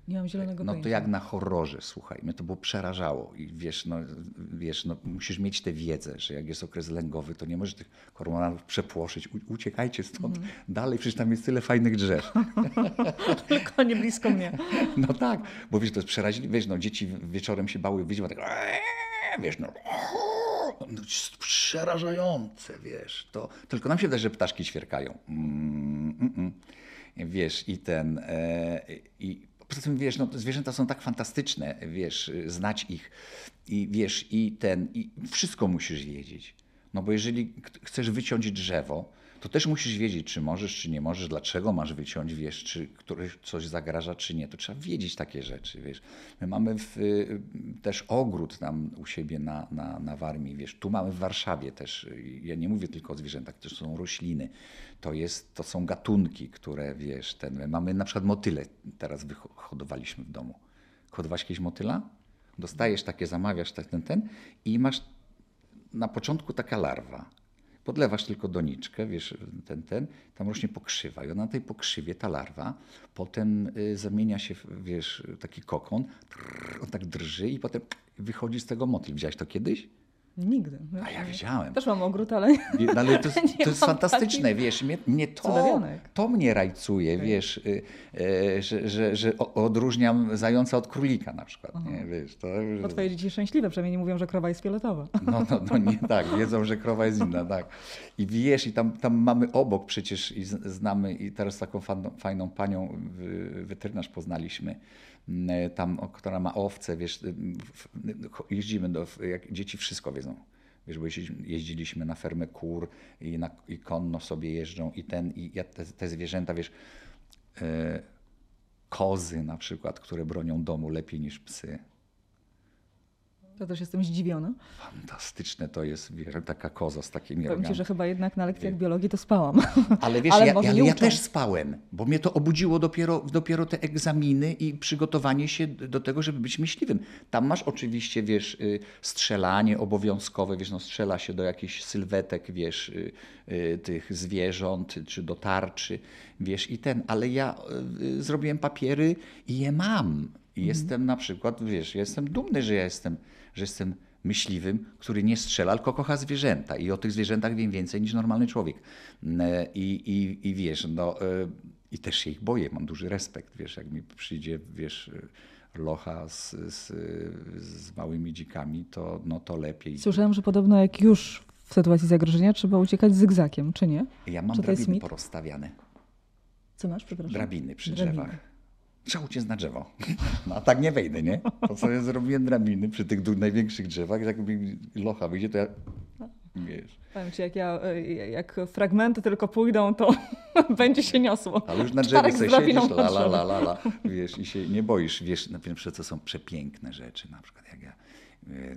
Nie mam zielonego No to jak na horrorze, słuchaj, mnie to było przerażało i wiesz, no, wiesz, no, musisz mieć tę wiedzę, że jak jest okres lęgowy, to nie możesz tych kormoranów przepłoszyć, U uciekajcie stąd mm. dalej, przecież tam jest tyle fajnych drzew. Tylko nie blisko mnie. No tak, bo wiesz, to jest przeraźliwe, wiesz, no dzieci wieczorem się bały, widzisz, tak wiesz, no, no przerażające, wiesz, to tylko nam się wydaje, że ptaszki ćwierkają. Mm, mm, mm. Wiesz, i ten, e, i Poza tym, wiesz, no, zwierzęta są tak fantastyczne, wiesz, znać ich i wiesz, i ten, i wszystko musisz wiedzieć. No bo jeżeli chcesz wyciąć drzewo, to też musisz wiedzieć, czy możesz, czy nie możesz, dlaczego masz wyciąć, wiesz, czy któryś coś zagraża, czy nie. To trzeba wiedzieć takie rzeczy, wiesz. My mamy w, y, też ogród tam u siebie na, na, na Warmii, wiesz. Tu mamy w Warszawie też, ja nie mówię tylko o zwierzętach, też są rośliny. To, jest, to są gatunki, które, wiesz, ten, my mamy na przykład motyle, teraz wyhodowaliśmy w domu. Hodowałeś kiedyś motyla? Dostajesz takie, zamawiasz ten, ten, ten i masz na początku taka larwa Podlewasz tylko doniczkę, wiesz, ten, ten, tam rośnie pokrzywa i ona na tej pokrzywie, ta larwa, potem y, zamienia się w, wiesz, taki kokon, trrr, on tak drży i potem wychodzi z tego motyl. Widziałeś to kiedyś? Nigdy. A ja wiedziałem. Też mam ogród, ale. Nie, no, ale to, to jest fantastyczne, wiesz, mnie, mnie to, to mnie rajcuje, okay. wiesz, y, y, że, że, że odróżniam zająca od królika na przykład. Nie, wiesz, to, że... twoje dzieci szczęśliwe, przynajmniej nie mówią, że krowa jest fioletowa. No, no, no nie tak, wiedzą, że krowa jest inna, tak. I wiesz, i tam, tam mamy obok przecież i znamy, i teraz taką fajną panią weterynarz poznaliśmy tam, która ma owce, wiesz, e, jeździmy, do, jak dzieci wszystko wiedzą. Wiesz, bo jeździliśmy na fermę kur i, na, i konno sobie jeżdżą i ten, i te, te zwierzęta, wiesz, e, kozy na przykład, które bronią domu lepiej niż psy. To też jestem zdziwiona. Fantastyczne to jest, wiesz, taka koza z takimi Powiem ci, że chyba jednak na lekcjach biologii to spałam. Ale wiesz, ale ja, ja, ja też spałem, bo mnie to obudziło dopiero, dopiero te egzaminy i przygotowanie się do tego, żeby być myśliwym. Tam masz oczywiście, wiesz, y, strzelanie obowiązkowe, wiesz, no strzela się do jakichś sylwetek, wiesz, y, y, tych zwierząt, czy do tarczy, wiesz, i ten, ale ja zrobiłem papiery i je mam. I mhm. jestem na przykład, wiesz, jestem dumny, że ja jestem że jestem myśliwym, który nie strzela, tylko kocha zwierzęta i o tych zwierzętach wiem więcej niż normalny człowiek. E, I, i, i wiesz, no, e, i też się ich boję, mam duży respekt, wiesz, jak mi przyjdzie, wiesz, locha z, z, z małymi dzikami, to, no, to lepiej. Słyszałem, że podobno jak już w sytuacji zagrożenia trzeba uciekać zygzakiem, czy nie? Ja mam drabiny porozstawiane. Co masz, przepraszam? Drabiny przy drabiny. Trzeba uciec na drzewo. No a tak nie wejdę, nie? To sobie zrobiłem drabiny przy tych największych drzewach, jak locha wyjdzie, to ja, wiesz. Powiem ci, jak, ja, jak fragmenty tylko pójdą, to będzie się niosło. Ale już na drzewie sobie siedzisz, la, la, la, la, la, wiesz, i się nie boisz, wiesz, na pierwsze co są przepiękne rzeczy, na przykład jak, ja,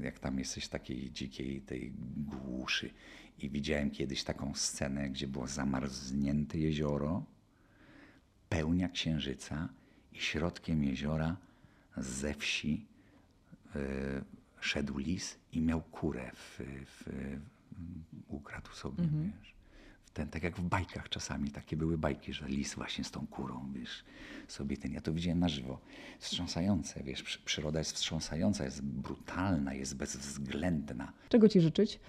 jak tam jesteś w takiej dzikiej tej głuszy i widziałem kiedyś taką scenę, gdzie było zamarznięte jezioro, pełnia księżyca, i środkiem jeziora ze wsi y, szedł lis i miał kurę w, w, ukradł sobie, mhm. wiesz. Ten, tak jak w bajkach czasami, takie były bajki, że lis właśnie z tą kurą, wiesz, sobie ten, ja to widziałem na żywo, wstrząsające, wiesz, przyroda jest wstrząsająca, jest brutalna, jest bezwzględna. Czego ci życzyć?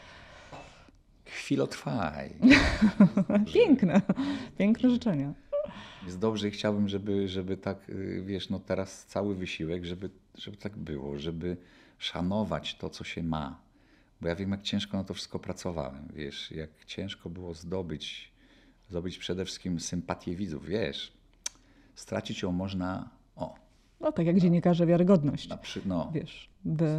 Chwilotrwaj. Piękne, piękne życzenia. Jest dobrze i chciałbym, żeby, żeby tak, y, wiesz, no teraz cały wysiłek, żeby, żeby tak było, żeby szanować to, co się ma. Bo ja wiem, jak ciężko na to wszystko pracowałem, wiesz, jak ciężko było zdobyć, zdobyć przede wszystkim sympatię widzów, wiesz. Stracić ją można, o, No tak jak dziennikarze wiarygodność. przy, no, Wiesz,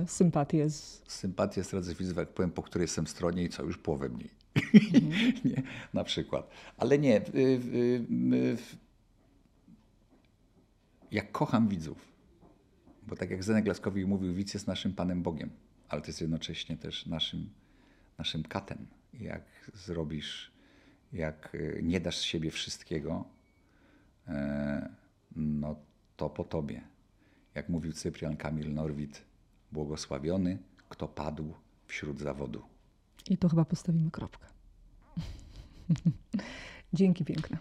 sympatię z... sympatię stracę widzów, jak powiem, po której jestem stronie i co, już połowę mniej. nie, na przykład. Ale nie, y, y, jak kocham widzów, bo tak jak Zenek mówił, widz jest naszym Panem Bogiem, ale to jest jednocześnie też naszym, naszym katem. Jak zrobisz, jak y, nie dasz z siebie wszystkiego, e, no to po tobie. Jak mówił Cyprian Kamil Norwid, błogosławiony, kto padł wśród zawodu. I to chyba postawimy kropkę. Dzięki piękne.